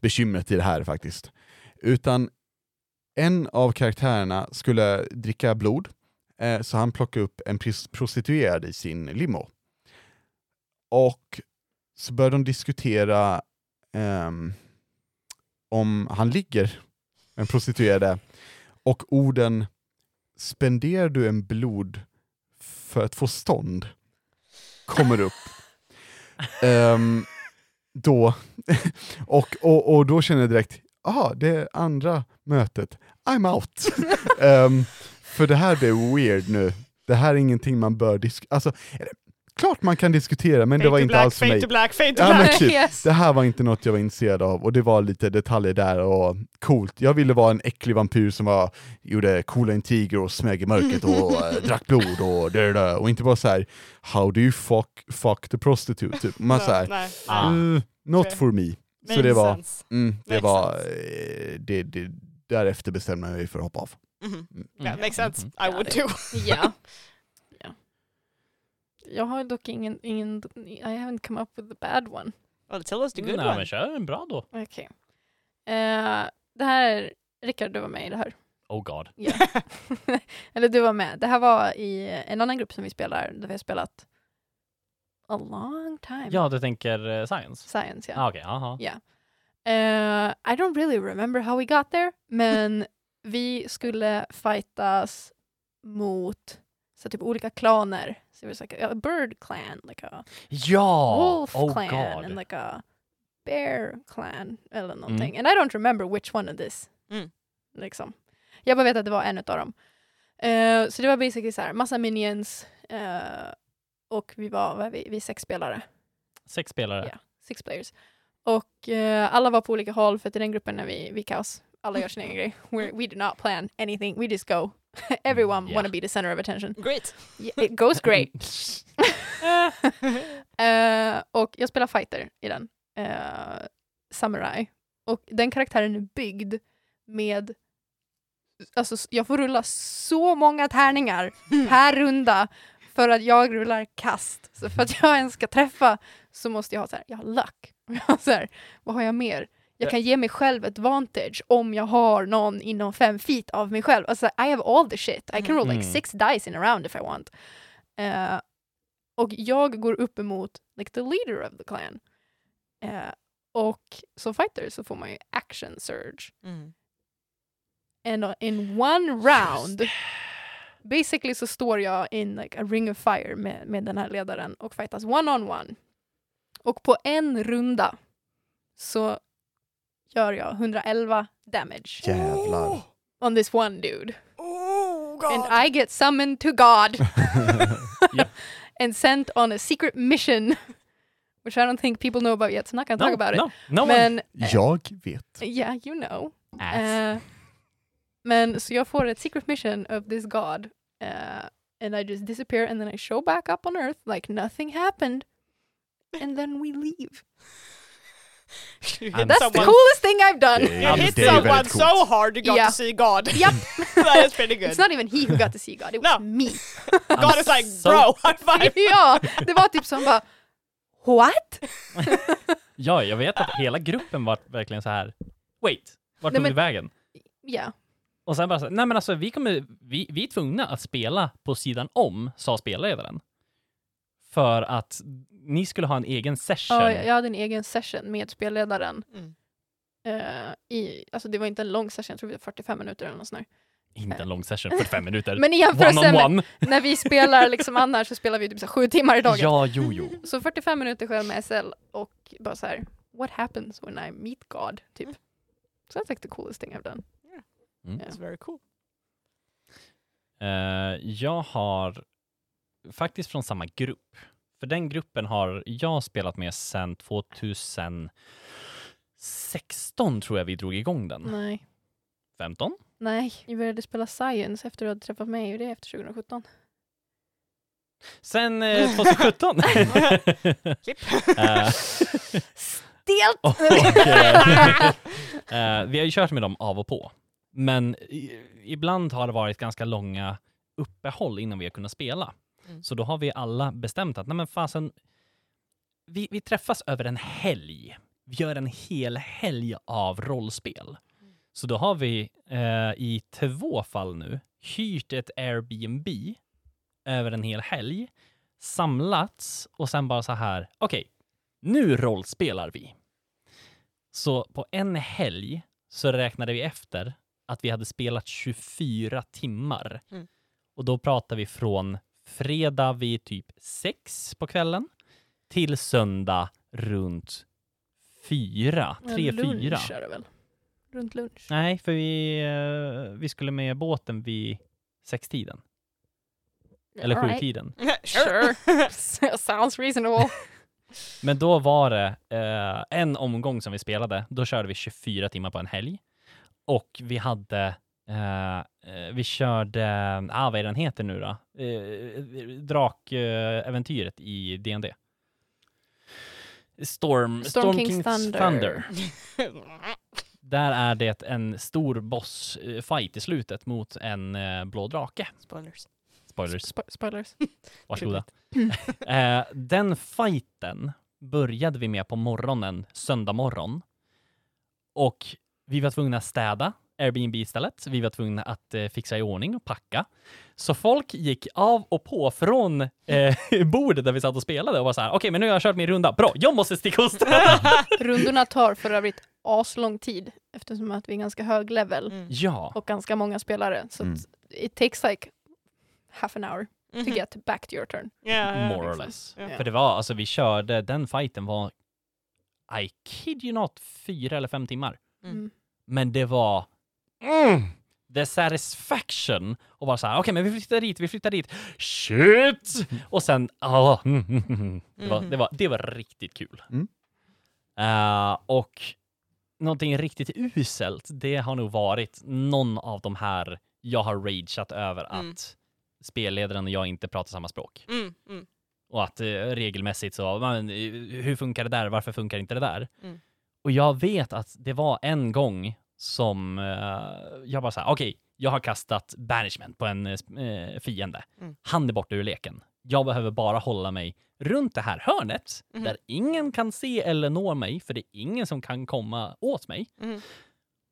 bekymret i det här faktiskt. Utan en av karaktärerna skulle dricka blod, så han plockade upp en pros- prostituerad i sin limo. Och så började de diskutera ehm, om han ligger med en prostituerade, och orden spenderar du en blod för att få stånd kommer upp. Ehm, då, och, och, och då känner jag direkt, aha, det är andra mötet, I'm out. Ehm, för det här blir weird nu. Det här är ingenting man bör diskutera. Alltså, klart man kan diskutera, men det Fade var to inte black, alls för mig. to black, Ja, typ, Yes. det här var inte något jag var intresserad av, och det var lite detaljer där och coolt. Jag ville vara en äcklig vampyr som var, gjorde coola intriger och smög i mörkret och eh, drack blod och det där, och inte bara så här how do you fuck, fuck the prostitute? Typ. Man så här, Nej, Ah. nej. "Uh, not Okej. for me. Så det var, mm, det var, eh, det, det, därefter bestämde jag mig för att hoppa av. Mhm. Mm. Yeah, makes sense. Mm. I would too. Ja. ja. Jag har dock ingen, ingen, I haven't come up with the bad one. Well, tell us the good Nej one. men kör en bra då. Okej. Eh, det här, Rickard du var med i det här. Oh god. Ja. Eller du var med. Det här var i en annan grupp som vi spelar, där vi har spelat a long time. Ja, du tänker eh, science? Science, ja. Ah, Okej, aha. Ja. Eh, I don't really remember how we got there, men vi skulle fightas mot så typ olika klaner. So it was like a, a bird clan, like a Ja! wolf oh clan, god. and like a bear clan eller någonting. And I don't remember which one of this. Mm. Liksom. Jag bara vet att det var en av dem. Eh, så det var basically så här, massa minions eh, och vi var, vad är vi, vi sex spelare. Sex spelare. Ja. Six players. Och eh, alla var på olika håll för att i den gruppen är vi, vi kaos. Alla gör sin egen grej. We're, we do not plan anything, we just go. Everyone Ja. wanna be the center of attention. Great. Yeah, it goes great. Eh, och jag spelar fighter i den. Eh, samurai. Och den karaktären är byggd med Alltså jag får rulla så många tärningar per runda för att jag rullar kast. Så för att jag ens ska träffa så måste jag ha så här, jag har luck. Jag har så här, vad har jag mer? Jag kan ge mig själv ett vantage om jag har någon inom fem feet av mig själv. Alltså, I have all the shit. I can roll like Mm. six dice in a round if I want. Eh, och jag går upp emot like the leader of the clan. Eh, och som fighter så får man ju action surge. Mm. And uh, in one round, basically så står jag in like a ring of fire med, med den här ledaren och fightas one on one. Och på en runda så gör jag 111 damage Jävlar. on this one dude. Oh god. And I get summoned to God Yep. and sent on a secret mission, which I don't think people know about yet, so I'm not gonna no, talk about it. no, no one. Men, eh, Jag vet. yeah, you know. Eh, men så jag får ett secret mission of this god eh, and I just disappear and then I show back up on earth like nothing happened and then we leave. That's the someone, coolest thing I've done. Det you är- hit someone so hard you got Yeah. to see God. Yep. that is pretty good. It's not even he who got to see God, it was No. me. God is like, so- bro, high five. ja, det var typ som bara What? Ja, jag vet att hela gruppen var verkligen så här. Wait, vart tog men- vägen? Ja. Och sen bara så, nej men alltså vi kommer, vi, vi är tvungna att spela på sidan om, sa spelledaren. För att ni skulle ha en egen session. Ja, jag hade en egen session med spelledaren. Mm. Eh, i, alltså det var inte en lång session, jag tror det var 45 minuter eller något sånt där. Inte en lång session, 45 minuter. Men i jämförelse on med one. när vi spelar liksom annars så spelar vi typ så sju timmar i dagen. Ja, jo, jo. Så 45 minuter själv med SL och bara så här, what happens when I meet God? Typ. So that's like the coolest thing I've done. Mm. Yeah. It's very cool. Eh, jag har faktiskt från samma grupp. För den gruppen har jag spelat med sedan 2016 tror jag vi drog igång den. Nej. 15? Nej, jag började spela Science efter att du hade träffat mig och det är efter 2017. Sen eh, 2017. Klipp. Eh, Stelt! och, eh, vi har ju kört med dem av och på. Men i, ibland har det varit ganska långa uppehåll innan vi har kunnat spela. Mm. Så då har vi alla bestämt att nej men fasen, vi, vi träffas över en helg. Vi gör en hel helg av rollspel. Så då har vi eh, i två fall nu hyrt ett Airbnb över en hel helg, samlats och sen bara så här, okej, nu rollspelar vi. Så på en helg så räknade vi efter att vi hade spelat 24 timmar. Mm. Och då pratar vi från fredag vid typ sex på kvällen till söndag runt fyra, tre, fyra. Lunch är det väl? Runt lunch. Nej, för vi, eh, vi skulle med båten vid sextiden. Eller Alright. sjutiden. sure. Sounds reasonable. Men då var det eh, en omgång som vi spelade. Då körde vi 24 timmar på en helg. Och vi hade, eh, vi körde, ah, vad är den heter nu då? Eh, Drakäventyret i D&D. Storm, Storm King's Thunder. Där är det en stor bossfight i slutet mot en blå drake. Spoilers. Spoilers. Spo- spoilers. Varsågoda. eh, den fighten började vi med på morgonen, söndag morgon. Och vi var tvungna att städa Airbnb istället. Vi var tvungna att eh, fixa i ordning och packa. Så folk gick av och på från eh, bordet där vi satt och spelade och var så här, okej, men nu har jag kört min runda. Bra, jag måste sticka och städa. Rundorna tar för övrigt aslång tid eftersom att vi är ganska hög level Mm. ja, och ganska många spelare. Så Mm. it takes like half an hour to Mhm. get back to your turn. Yeah, yeah, more or less. Yeah. För det var, alltså vi körde, den fighten var, I kid you not, fyra eller fem timmar. Mm. Mm. Men det var mm, the satisfaction och vara så här, okej men vi flyttar dit, vi flyttar dit, shit! Och sen, ah, mm, mm, mm. Det, var, Mhm. det, var, det var riktigt kul. Mm. Eh, och någonting riktigt uselt, det har nog varit någon av de här jag har rageat över Mm. att spelledaren och jag inte pratar samma språk. Mm, mm, Och att eh, regelmässigt så, men, eh, hur funkar det där, varför funkar inte det där? Mm. Och jag vet att det var en gång som eh, jag bara såhär, okej, jag har kastat banishment på en eh, fiende. Mm. Han är borta ur leken. Jag behöver bara hålla mig runt det här hörnet Mhm. där ingen kan se eller nå mig, för det är ingen som kan komma åt mig. mm.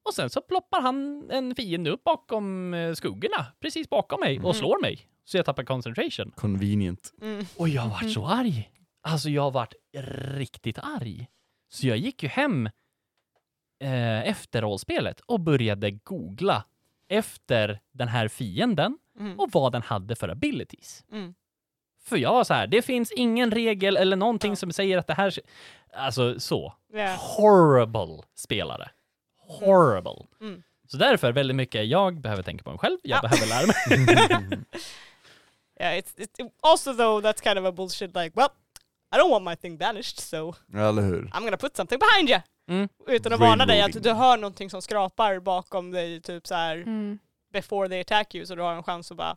Och sen så ploppar han en fiende upp bakom eh, skuggorna, precis bakom mig, och Mm. slår mig. Så jag tappar concentration. Convenient. Mm. Och jag vart så arg. Alltså jag vart riktigt arg. Så jag gick ju hem eh, efter rollspelet och började googla efter den här fienden Mm. och vad den hade för abilities. Mm. För jag var så här, det finns ingen regel eller någonting Ja. som säger att det här... Alltså så. Yeah. Horrible spelare. Horrible. Mm. Så därför väldigt mycket, jag behöver tänka på mig själv, jag Ja. behöver lära mig. Yeah, it's, it's also though that's kind of a bullshit like, well, I don't want my thing banished so Eller hur? I'm gonna put something behind you. Mm. Utan att varna dig att du hör någonting som skrapar bakom dig typ så här Mm. before they attack you så du har en chans att bara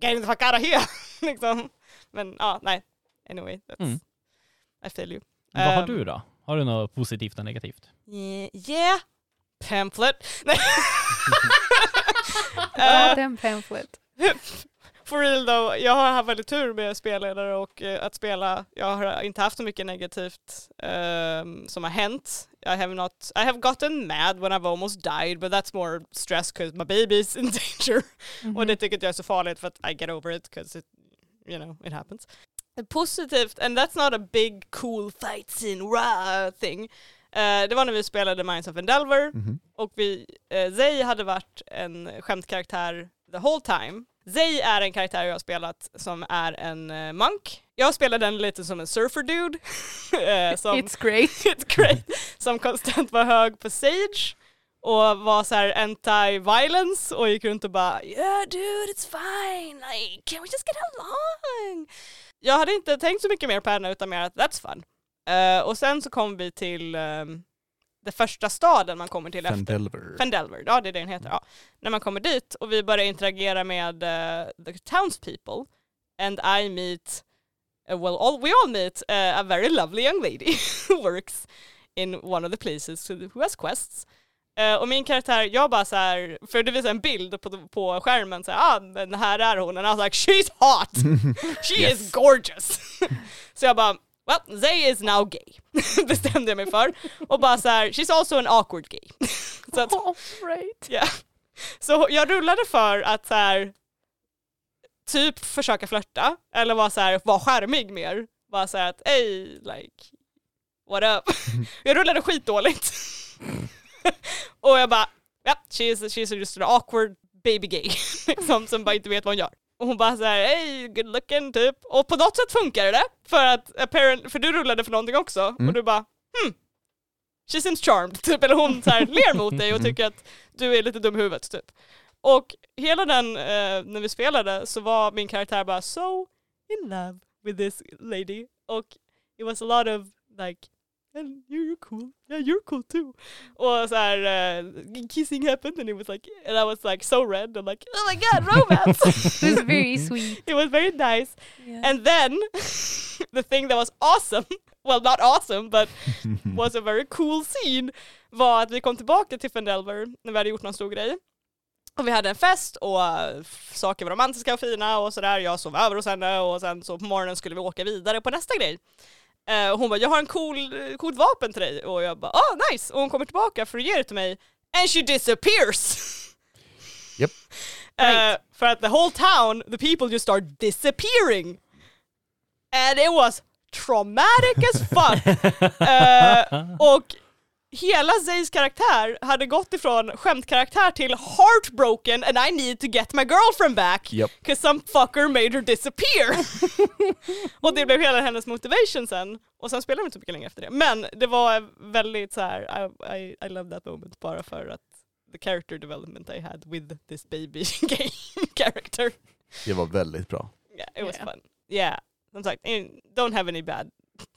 get the fuck out of here! liksom. Men ja, nej. Anyway, that's, Mm. I feel you. Vad har Ehm, du då? Har du något positivt och negativt? Yeah, yeah. pamphlet. Nej. Ja, Eh, den pamphlet. For real though, jag har haft väldigt tur med spelledare och eh, att spela. Jag har inte haft så mycket negativt ehm, som har hänt. I have not, I have gotten mad when I've almost died but that's more stress because my baby's in danger. Mhm. Och det tycker inte jag är så farligt för att I get over it because it, you know, it happens. positivt, and that's not a big cool fight scene rah, thing. Eh, det var när vi spelade Minds of Endelver Mhm. och vi, uh, Zay hade varit en skämtkaraktär the whole time. Zay är en karaktär jag har spelat som är en uh, monk. Jag spelade den lite som en surfer dude. Eh, som, It's great. It's great. Som konstant var hög på Sage och var så här anti-violence och gick runt och bara yeah dude it's fine, like, can we just get along? Jag hade inte tänkt så mycket mer på henne utan mer att that's fun. Eh, och sen så kom vi till um, den första staden man kommer till efter. Fendelver. Fendelver, ja det är det den heter. Ja. När man kommer dit och vi börjar interagera med uh, the townspeople and I meet, uh, well all, we all meet uh, a very lovely young lady who works in one of the places who has quests. Eh, och min karaktär, jag bara så här, för det visar en bild på, på skärmen, så här, ah men här är hon, I was like she's hot! She Yes. is gorgeous! så jag bara, well Zay is now gay, bestämde jag mig för. Och bara så här, she's also an awkward gay. så att, Oh, right. Ja. Så jag rullade för att så här, typ försöka flörta eller vara så här, vara charmig mer. Bara så här att hey, like, what up? jag rullade skitdåligt. och jag bara, ja, she's, she's just an awkward baby gay. liksom, som bara inte vet vad hon gör. Och hon bara såhär, hey, good looking typ. Och på något sätt funkade det. För att apparent, för du rullade för någonting också. Mm. Och du bara, hmm, she seems charmed. Typ. Eller hon så här, ler mot dig och Mm. tycker att du är lite dum i huvudet typ. Och hela den, eh, när vi spelade så var min karaktär bara so in love with this lady. Och it was a lot of like and you're cool, yeah you're cool too. Och så här, uh, kissing happened and it was like, and I was like so red, I'm like, oh my god, romance! It was very sweet. it was very nice. Yeah. And then the thing that was awesome, well not awesome but was a very cool scene var att vi kom tillbaka till Fendelver när vi hade gjort någon stor grej. Och vi hade en fest och uh, saker var romantiska och fina och sådär. Jag sov över hos henne och sen så på morgonen skulle vi åka vidare på nästa grej. Eh, och hon bara, jag har en cool, coolt vapen till dig. Och jag bara, ah nice! Och hon kommer tillbaka för att ge det till mig. And she disappears! Japp. Eh, för att the whole town, the people just start disappearing. And it was traumatic as fuck. Eh, och hela Zays karaktär hade gått ifrån skämtkaraktär till heartbroken and I need to get my girlfriend back. Japp. Cause some fucker made her disappear. och det blev hela hennes motivation sen. Och sen spelade vi inte så mycket längre efter det. Men det var väldigt så här. I, I, I love that moment bara för att the character development I had with this baby gay character. Det var väldigt bra. Yeah, it was Yeah. fun. Yeah, som sagt, don't have any bad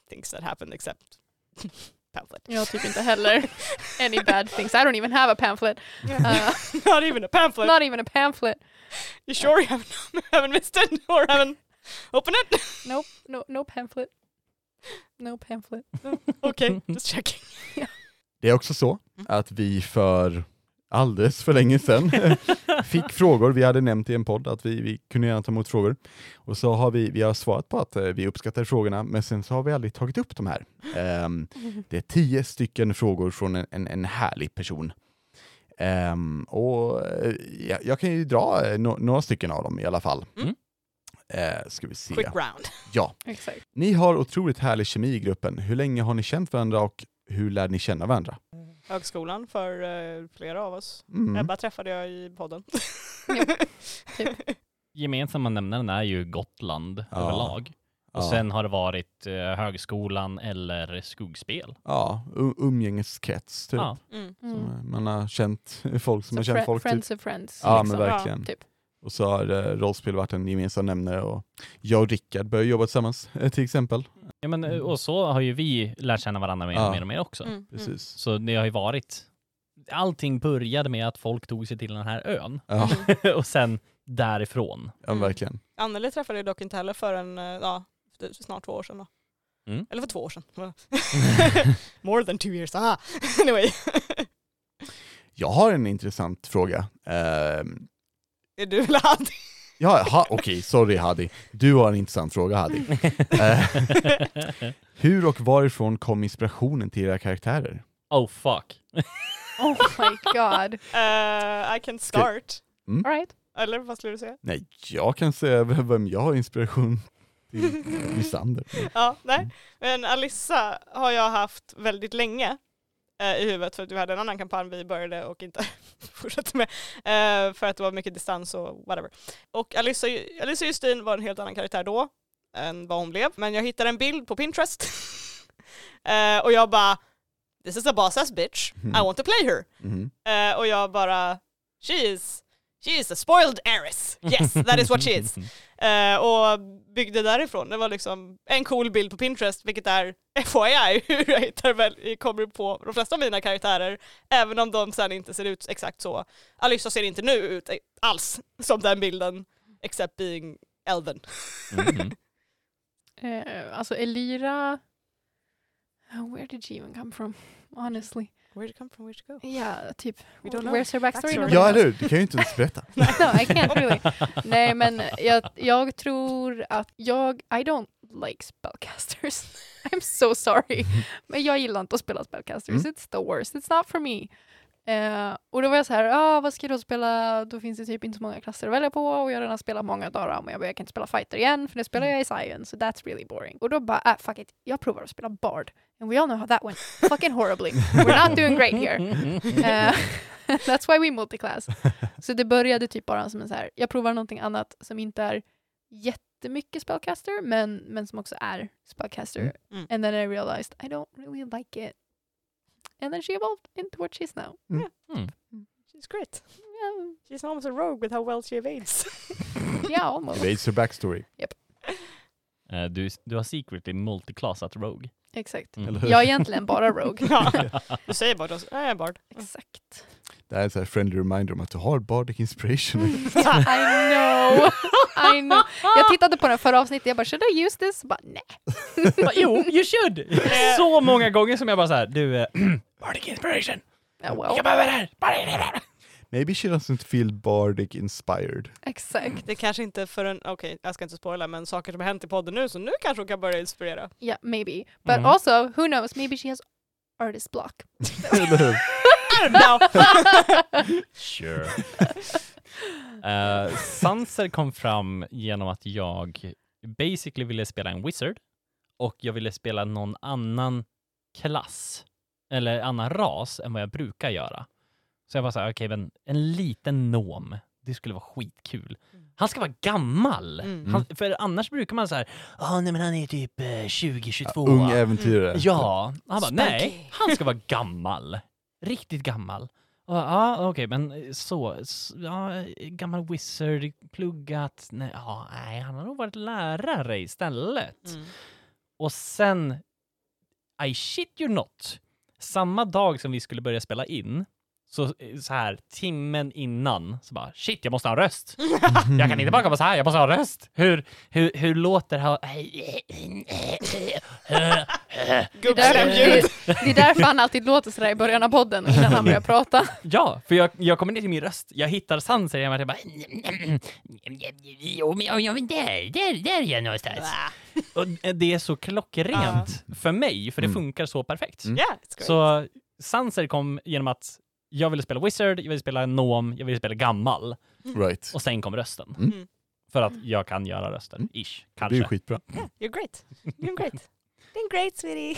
things that happened except pamphlet. Jag typ inte heller any bad things. I don't even have a pamphlet. Uh, Not even a pamphlet. not even a pamphlet. you sure you haven't, haven't missed it or haven't opened it? Nope, no, no pamphlet. No pamphlet. okay, just checking. Det är också så att vi för alldeles för länge sedan fick frågor, vi hade nämnt i en podd att vi, vi kunde gärna ta emot frågor. Och så har vi, vi har svarat på att eh, vi uppskattar frågorna, men sen så har vi aldrig tagit upp de här. Ehm, det är tio stycken frågor från en, en, en härlig person. Ehm, och eh, jag, jag kan ju dra eh, no, några stycken av dem i alla fall. Mm. Eh, ska vi se. Quick round. Ja, Exakt. ni har otroligt härlig kemi i gruppen. Hur länge har ni känt varandra och hur lär ni känna varandra? Högskolan för eh, flera av oss. Mm. Ebba träffade jag i podden. Gemensamma nämnaren är ju Gotland Ja. överlag. Och Ja. sen har det varit eh, högskolan eller skuggspel. Ja, u- umgängeskrets typ. Ja. Mm. Som, eh, Man har känt folk som Så har känt fri- folk. Typ. friends of friends. Ja liksom. men verkligen. Typ. Och så har eh, rollspel varit en gemensam nämnare och jag och Rickard började jobba tillsammans eh, till exempel. Ja, men, eh, och så har ju vi lärt känna varandra mer och Ja. mer och mer också. Mm. Mm. Precis. Så det har ju varit, allting började med att folk tog sig till den här ön Ja, och sen därifrån. ja Mm. verkligen. Anneli träffade jag dock inte heller förrän, ja, är snart två år sedan då. Mm. Eller för två år sedan. More than two years, ah. Anyway. Jag har en intressant fråga. Ehm, Är du eller han? ja, ha, okej, sorry Hadi. Du har en intressant fråga Hadi. Eh, hur och varifrån kom inspirationen till era karaktärer? oh fuck. Oh my god. Uh, I can start. All right. Eller vad skulle du säga? Nej, jag kan säga vem jag har inspiration till Lysander. Ja, nej. Men Alissa har jag haft väldigt länge i huvudet för att vi hade en annan kampanj vi började och inte fortsatte med. Eh, för att det var mycket distans och whatever. Och Alissa, Alissa Justin var en helt annan karaktär då än vad hon blev. Men jag hittade en bild på Pinterest eh, och jag bara This is a boss ass bitch, I want to play her. Mhm. Eh, och jag bara She is, she is a spoiled heiress. Yes, that is what she is. Eh, och byggde därifrån. Det var liksom en cool bild på Pinterest, vilket är FYI hur jag hittar väl, kommer på de flesta av mina karaktärer, även om de sen inte ser ut exakt så. Alyssa ser inte nu ut alls som den bilden, except being Elven. Mhm. Eh, alltså Elira... Uh, Where did she even come from? Honestly. Where'd it come from, where'd it go? Ja, typ. We don't know. Where's her backstory? Backstory. Ja, eller hur? Det kan ju inte ens berätta. no, I can't really. Nej, men jag, jag tror att jag, I don't like spellcasters. I'm so sorry. Men jag gillar inte att spela spellcasters. Mm. It's the worst. It's not for me. Eh, och då var jag så här, ah, vad ska jag då spela? Då finns det typ inte så många klasser att välja på och jag har redan spelat många dem och jag, bara, jag kan inte spela fighter igen för nu spelar jag i science, so that's really boring. Och då bara, ah, fuck it, jag provar att spela bard. And we all know how that went. Fucking horribly. We're not doing great here. Eh, that's why we multiclass. Så det började typ bara som en så här, jag provar någonting annat som inte är jättemycket spellcaster, men, men som också är spellcaster. Mm. Mm. And then I realized I don't really like it. And then she evolved into what she's now. Mm. She's great. Yeah, She's almost a rogue with how well she evades. yeah almost. Evades her backstory. Eh, Du, du har secretly multiclassat Rogue. Exakt. Mm. Jag är egentligen bara Rogue. ja. Du säger bara, jag är bard. Exakt. Det här är en friendly reminder om att du har bardic inspiration. I know. I know. Jag tittade på den förra avsnittet, jag bara should I use this? Bara, nej. Jo, you should! Så många gånger som jag bara såhär, du, eh, Bardic inspiration! Jag well, behöver det här! Maybe she doesn't feel bardic inspired. exakt. Det kanske inte förrän, okej jag ska inte spoila men saker som har hänt i podden nu så nu kanske hon kan börja inspirera. Yeah, maybe. But Mhm. also, who knows, maybe she has artist block. Know! Sure. uh, Sanser kom fram genom att jag basically ville spela en wizard och jag ville spela någon annan klass eller annan ras än vad jag brukar göra. Så jag var så här, okej, men en liten nom, det skulle vara skitkul. Han ska vara gammal! Mm. Han, för annars brukar man så här, ja nej men han är typ eh, 20-22. Ung äventyrare. Ja, han bara nej, han ska vara gammal. Riktigt gammal. Ja, okej, men så, s- ja, gammal wizard, pluggat, nej, ja, nej, han har nog varit lärare istället. Mm. Och sen, I shit you not, samma dag som vi skulle börja spela in, så, så här timmen innan, så bara shit, jag måste ha en röst. Jag kan inte bara komma så här, jag måste ha en röst. Hur, hur, hur låter Gubbstämljud. Det är därför han alltid låter sådär i början av podden innan han börjar prata. Ja, för jag, jag kommer ner till min röst, jag hittar Sanser, jag bara Jo, men ja, ja, men där, där, där är jag någonstans. Och det är så klockrent för mig, för det Mm. funkar så perfekt. Mm. Yeah. Så Sanser kom genom att jag ville spela Wizard, jag ville spela Nom, jag ville spela gammal. Right. Och sen kom rösten. Mm. För att jag kan göra röster, Mm. ish, Det är kanske. skitbra. You're great. You're great. Doing great sweetie.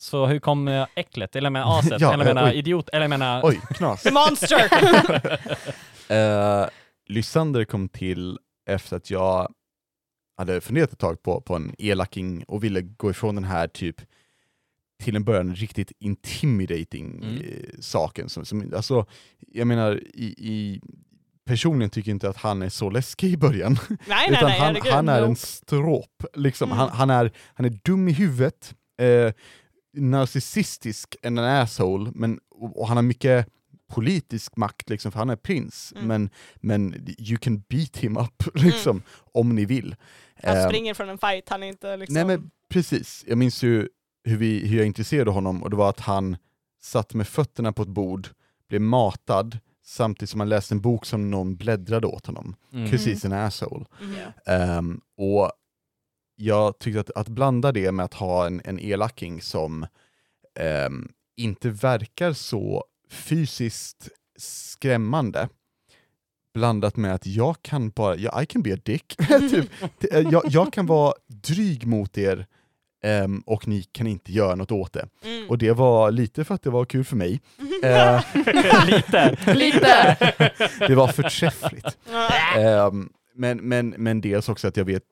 Så hur kom eh, äcklet, eller menar aset, Ja, eller jag menar oj. idiot, eller menar... Oj, knas. The monster! Uh, Lysander kom till efter att jag hade funderat ett tag på, på en elaking och ville gå ifrån den här typ till en början riktigt intimidating Mm. eh, saken. Som, som, alltså, jag menar, i, i, personligen tycker inte att han är så läskig i början. nej nej Utan nej, han, herregud. han är en stråp. Liksom. Mm. Han, han, är, han är dum i huvudet, eh, narcissistisk and an asshole, men, och, och han har mycket politisk makt, liksom, för han är prins, Mm. men, men you can beat him up liksom, om ni vill. Han Eh, springer från en fight, han är inte liksom... Nej men precis, jag minns ju hur, vi, hur jag intresserade honom och det var att han satt med fötterna på ett bord, blev matad, samtidigt som han läste en bok som någon bläddrade åt honom. Mm. Precis en asshole. Mhm. Ehm, och jag tyckte att, att blanda det med att ha en, en elaking som ehm, inte verkar så fysiskt skrämmande, blandat med att jag kan bara, ja, I can be a dick. typ, eh, jag, jag kan vara dryg mot er ehm, och ni kan inte göra något åt det. Mm. Och det var lite för att det var kul för mig. Eh, Lite. Lite. det var förträffligt. Ehm, men, men, men dels också att jag vet,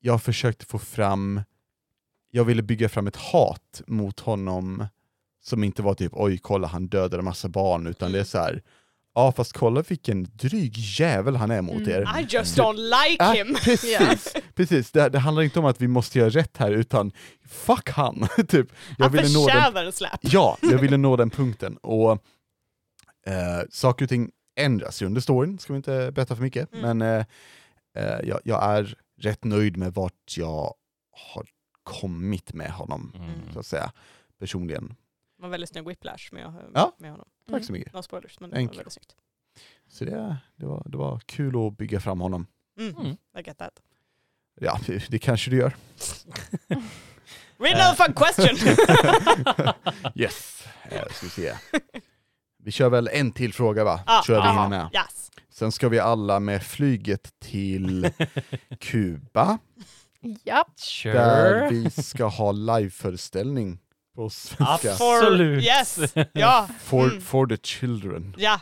jag försökte få fram, jag ville bygga fram ett hat mot honom som inte var typ oj kolla han dödade en massa barn, utan det är så här. Ja fast kolla vilken dryg jävel han är mot Mm. er. I just don't like Ah, him. precis, precis. Det, det handlar inte om att vi måste göra rätt här, utan fuck han! typ. Jag Han ville nå den förtjänar en släp. Ja, jag ville nå den punkten. Och eh, saker och ting ändras ju under storyn, ska vi inte berätta för mycket. Mm. Men eh, eh, jag, jag är rätt nöjd med vart jag har kommit med honom, Mm. så att säga, personligen. Var väldigt snygg whiplash med, Ja. med honom. Tack så mycket. No spoilers, men det Thank var väldigt snyggt. Så det, det, var, det var kul att bygga fram honom. Mm. Mm. I get that. Ja, det, det kanske du gör. Read another fun question! Yes, eh, ska vi se. Vi kör väl en till fråga va? Ja. Tror jag vi hinner med. yes. Sen ska vi alla med flyget till Kuba. Där Sure. vi ska ha liveföreställning på svenska. Absolut. Yes! Ja. For, Mm. for the children. Ja.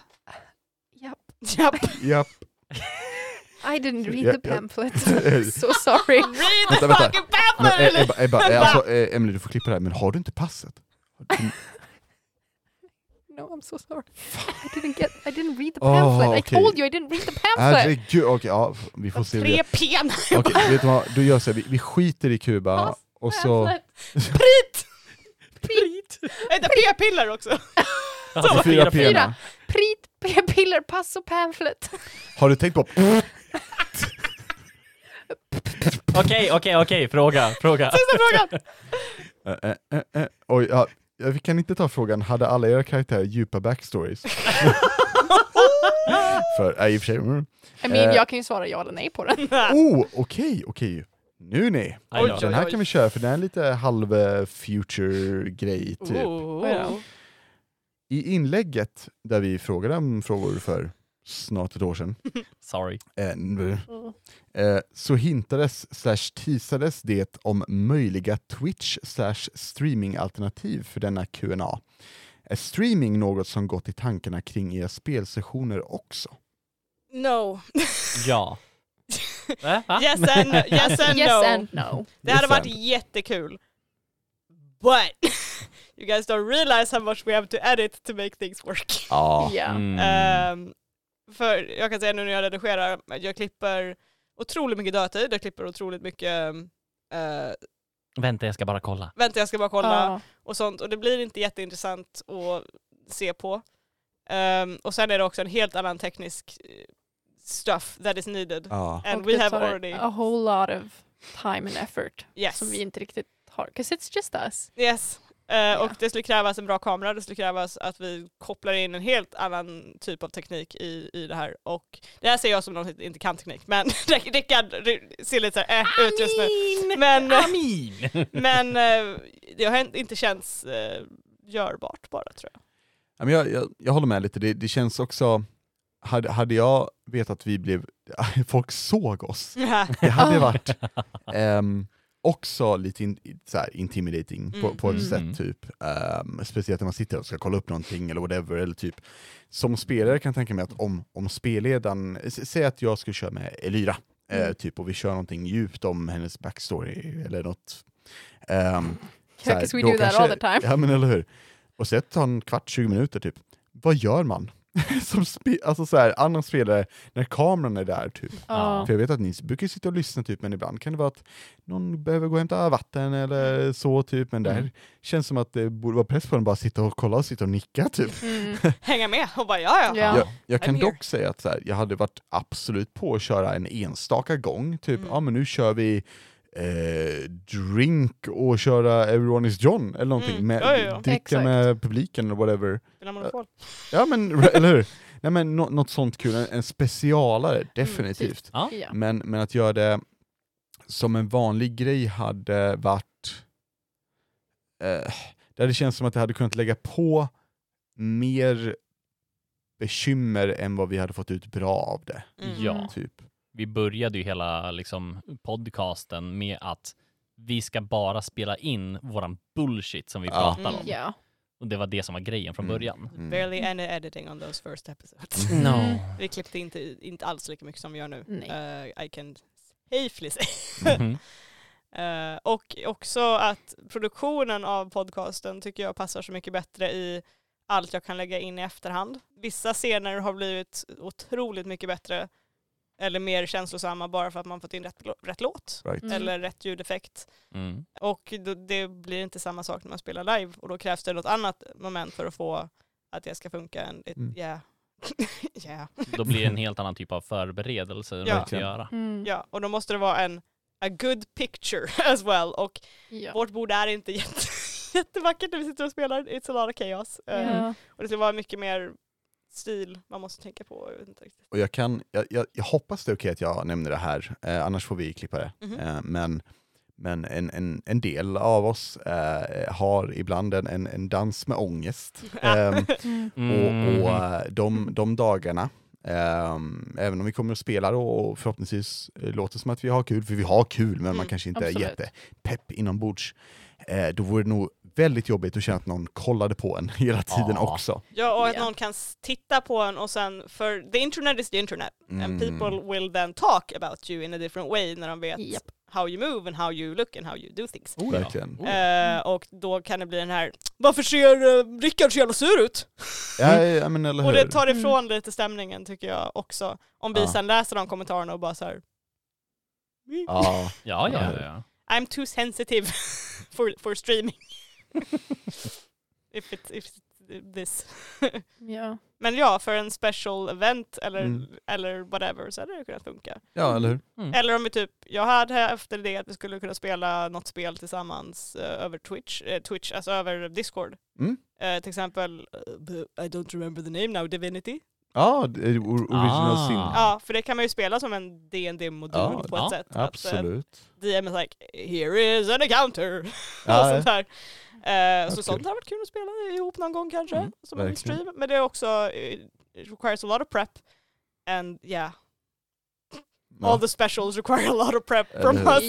Japp. Japp. Japp. I didn't read Ja, the ja. pamphlet. so sorry. Read the Vänta, fucking pamphlet! eh, Ebba, Ebba, eh, alltså, eh, Emily du får klippa det här, men har du inte passet? Du- No, I'm so sorry. I didn't get. I didn't read the Oh, pamphlet. I okay. told you I didn't read the pamphlet. Herregud, okej, ja, vi får se. Tre pena. Okej, vet du vad, du gör så här, vi, vi skiter i Kuba och så... Pamphlet. Prit! Vänta, p-piller också. Alltså, fyra Fyra. pena. Prit, p-piller, pass och pamphlet. Har du tänkt på... Okej, okej, okej. Fråga, fråga. Sista frågan. Eh, eh, eh. Oj, ja, ja, vi kan inte ta frågan, hade alla era karaktärer djupa backstories? För, äh, i och för sig... Mm. I mean, Eh. jag kan ju svara ja eller nej på den. Oh, okej, okej. Nu nej. Då. Oj, Den här kan vi köra för den är lite halv eh, future grej typ. Oh. I inlägget där vi frågade om frågor för snart ett år sedan, Sorry. eh, n- eh, så hintades slash teasades det om möjliga Twitch slash streamingalternativ för denna Q&A. Är streaming något som gått i tankarna kring era spelsessioner också? No. Ja. Va? Yes and, yes and yes no. and no. Det hade varit and. jättekul. But you guys don't realize how much we have to edit to make things work. Ja. Ja. Mm. Ehm, för jag kan säga nu när jag redigerar, jag klipper otroligt mycket dödtid, jag klipper otroligt mycket uh, Vänta, jag ska bara kolla. vänta jag ska bara kolla Ja. och sånt och det blir inte jätteintressant att se på. Ehm, och sen är det också en helt annan teknisk eh, stuff that is needed. Ja. And Och we have already, a whole lot of time and effort yes. som vi inte riktigt har. 'Cause it's just us. Yes. Eh, Ja. Och det skulle krävas en bra kamera, det skulle krävas att vi kopplar in en helt annan typ av teknik i, i det här. Och det här ser jag som någon som inte kan teknik, men Rickard ser lite så här, äh, ut just nu. Men, eh, Amin! men eh, det har inte känts eh, görbart bara tror jag. Jag, jag, jag håller med lite, det, det känns också, hade, hade jag vetat att vi blev, folk såg oss, det hade varit ehm, också lite in, så här, intimidating på, Mm. på ett Mm. sätt typ. Ehm, speciellt när man sitter och ska kolla upp någonting eller whatever, eller typ som spelare kan jag tänka mig att om, om spelledaren, säg att jag skulle köra med Elyra, eh, Mm. typ, och vi kör någonting djupt om hennes backstory eller något. Um, Yeah, 'cause we do that all the time. Ja men eller hur. Och så tar en kvart, 20 minuter typ. Vad gör man? Som spe, alltså så här, andra spelare, när kameran är där typ. Ja. För jag vet att ni brukar sitta och lyssna typ, men ibland kan det vara att någon behöver gå och hämta vatten eller så typ, men där Mm. känns som att det borde vara press på den att bara sitta och kolla och sitta och nicka typ. Mm. Hänga med och bara ja ja. Ja. Jag, jag kan dock säga att så här, jag hade varit absolut på att köra en enstaka gång, typ, Mm. ja men nu kör vi eh, drink och köra Everyone is John eller någonting, Mm. med, Ja, ja, ja. dricka Exakt. med publiken eller whatever. Spela monopol. Ja men, eller hur? Nej men nå- något sånt kul, en, en specialare, definitivt. Ja. Ja. Men, men att göra det som en vanlig grej hade varit... Eh, det hade känts som att det hade kunnat lägga på mer bekymmer än vad vi hade fått ut bra av det. Mm. Ja. Typ. Vi började ju hela liksom, podcasten med att vi ska bara spela in våran bullshit som vi Ja. pratar Mm. om. Ja. Och det var det som var grejen från Mm. början. Mm. Barely any editing on those first episodes. No. Vi klippte inte, inte alls lika mycket som vi gör nu. Eh, I can safely say. Mhm. Eh, och också att produktionen av podcasten tycker jag passar så mycket bättre i allt jag kan lägga in i efterhand. Vissa scener har blivit otroligt mycket bättre eller mer känslosamma bara för att man fått in rätt, rätt låt Right. Mm. eller rätt ljudeffekt. Mm. Och då, det blir inte samma sak när man spelar live och då krävs det något annat moment för att få att det ska funka. ett, Mm. yeah. yeah. Då blir det en helt annan typ av förberedelse Ja. ska göra. Mm. ja, och då måste det vara en a good picture as well. Och Ja. vårt bord är inte jätte, jättevackert när vi sitter och spelar. It's a lot of chaos. Ja. och det ska vara mycket mer stil man måste tänka på. Jag vet inte riktigt. Och jag, kan, jag, jag, jag hoppas det är okej att jag nämner det här, eh, annars får vi klippa det. Mhm. Eh, men men en, en, en del av oss eh, har ibland en, en, en dans med ångest. Ehm, Mm. och och eh, de, de dagarna, ehm, även om vi kommer att spela då och förhoppningsvis eh, låter som att vi har kul, för vi har kul men man Mm, kanske inte absolut. är jättepepp inombords. Eh, då vore det nog väldigt jobbigt att känna att någon kollade på en hela tiden Ja. också. Ja, och att Ja. någon kan titta på en och sen, för the internet is the internet. And Mm. people will then talk about you in a different way när de vet Japp. how you move and how you look and how you do things. Oh, ja. Verkligen. Oh, ja. Eh, och då kan det bli den här, varför ser uh, Rickard så jävla sur ut? Ja, ja, men eller hur? Och det tar Mm. ifrån lite stämningen tycker jag också. Om vi Ja. sen läser de kommentarerna och bara så här. Ja, Ja, ja, ja, ja. I'm too sensitive for, for streaming. if it, if it, this. Ja. Men ja, för en special event eller, Mm. eller whatever så hade det kunnat funka. ja, eller hur? Mm. Eller om vi typ, jag hade efter det att vi skulle kunna spela något spel tillsammans eh, över Twitch, eh, Twitch, alltså över Discord. Mm. Eh, till exempel, I don't remember the name now, Divinity. Ja, är or- original Ah. sin. Ja, för det kan man ju spela som en dd modul Ja, på ja, ett sätt. Att, eh, Absolut. DM is like, here is an encounter. Ja, och sånt där. Eh, så sånt hade varit kul att spela ihop någon gång kanske, Mm, som en stream. Men det är också, eh, it requires a lot of prep. And yeah, Ja. all the specials require a lot of prep from us.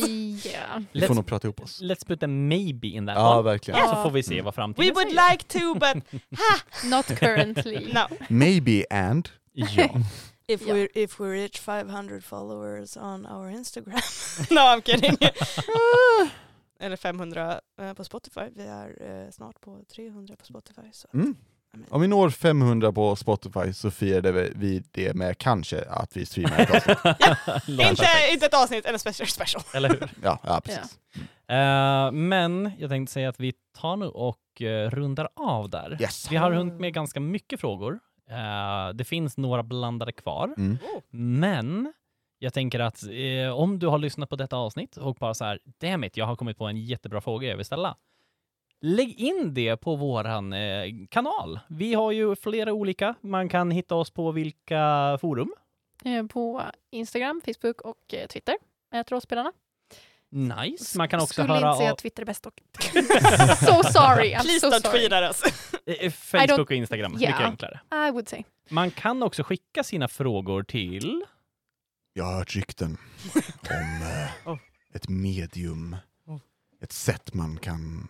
Ja. Vi får Let's- nog prata ihop oss. Let's put a maybe in that Ja, one. verkligen. Ja. Så får vi se vad framtiden We would säger. like to but ha, Not currently. no. Maybe and. Ja. If Ja. we if we reach 500 followers on our Instagram. no I'm kidding. Eller 500 eh, på Spotify. Vi är eh, snart på 300 på Spotify. Så. Mm. Om vi når 500 på Spotify så firar vi- det med kanske att vi streamar ett avsnitt. Låter Inte, inte ett avsnitt, en special special. Eller hur? Ja, ja precis. Eh, men jag tänkte säga att vi tar nu och eh, rundar av där. Yes. Vi har hunnit med ganska mycket frågor. Eh, det finns några blandade kvar. Mm. Oh. Men jag tänker att eh, om du har lyssnat på detta avsnitt och bara så här, damn it, jag har kommit på en jättebra fråga jag vill ställa. Lägg in det på våran eh, kanal. Vi har ju flera olika. Man kan hitta oss på vilka forum? Eh, På Instagram, Facebook och eh, Twitter. Rollspelarna. Nice. Man kan också Skulle höra inte säga av att Twitter är bäst dock. so sorry, I'm Please so don't sorry. us. eh, Facebook och Instagram. Ja. Mycket enklare. I would say. Man kan också skicka sina frågor till Jag har hört rykten om eh, Oh. ett medium, Oh. ett sätt man kan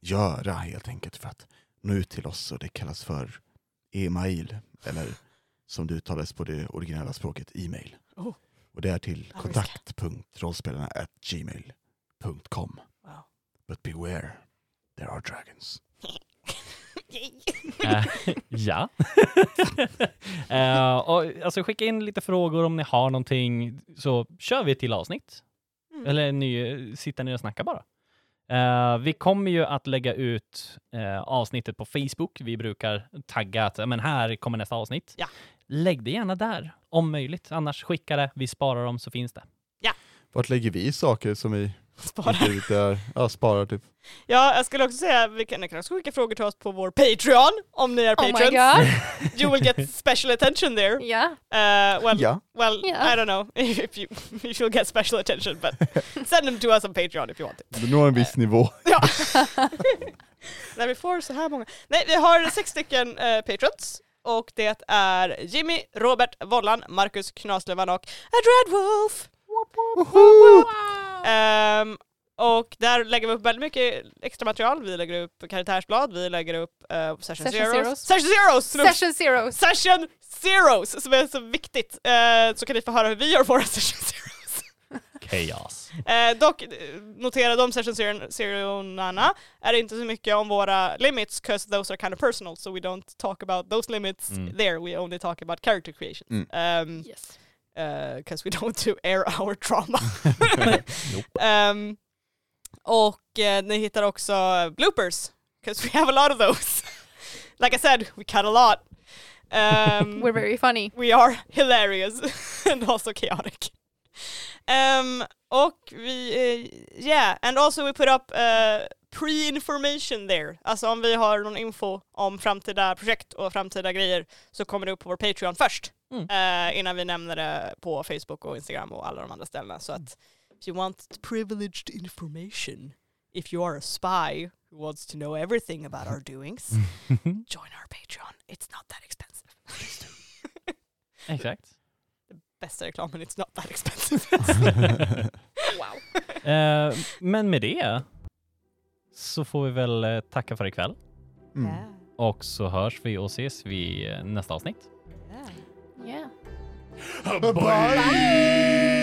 göra helt enkelt för att nå ut till oss och det kallas för e-mail eller som det uttalas på det originella språket e-mail. Oh. Och det är till Ja, kontakt.rollspelarna at gmail.com. Wow. But beware, there are dragons. Eh, ja. Eh, och, alltså skicka in lite frågor om ni har någonting så kör vi ett till avsnitt. Mm. Eller ny, sitta ner och snacka bara. Eh, vi kommer ju att lägga ut eh, avsnittet på Facebook. Vi brukar tagga att "Ja, men här kommer nästa avsnitt. Ja. Lägg det gärna där om möjligt. Annars skicka det. Vi sparar dem så finns det. Vart lägger vi saker som vi Spara. inte ute där? Ja, sparar typ. Ja, jag skulle också säga, vi kan, ni kan också skicka frågor till oss på vår Patreon, om ni är Oh my patrons. god. you will get special attention there. Ja. Uh, well, Ja, well, Yeah. I don't know if you, if you'll get special attention, but send them to us on Patreon if you want it. det når en viss nivå. Ja. När vi får så här många. Nej, vi har sex stycken eh, patrons och det är Jimmy, Robert, Vollan, Marcus Knaslövan och A Dreadwolf. Ehm, och där lägger vi upp väldigt mycket extra material. Vi lägger upp karaktärsblad, vi lägger upp uh, session, Session zeros. zeros. Session zeros! Session zeros. Session zeros! Som är så viktigt. Eh, så kan ni få höra hur vi gör våra session zeros. Chaos. Eh, dock, notera de session zero- zeroarna är inte så mycket om våra limits, cause those are kind of personal, so we don't talk about those limits Mm. there, we only talk about character creation. Mm. Um, Yes. Because we don't do air our trauma. Nope. um, och eh, ni hittar också bloopers, because we have a lot of those. like I said, we cut a lot. Um, We're very funny. we are hilarious and also chaotic. Um, och vi, eh, yeah, and also we put up uh, pre-information there. Alltså om vi har någon info om framtida projekt och framtida grejer så kommer det upp på vår Patreon först. Mm. eh, innan vi nämner det på Facebook och Instagram och alla de andra ställena. Så att if you want privileged information, if you are a spy who wants to know everything about our doings, join our Patreon. It's not that expensive. Exakt. Bästa reklamen, it's not that expensive. wow. Eh, men med det så får vi väl eh, tacka för ikväll Mm. och så hörs vi och ses vid eh, nästa avsnitt. Yeah. Bye. Bye. Bye.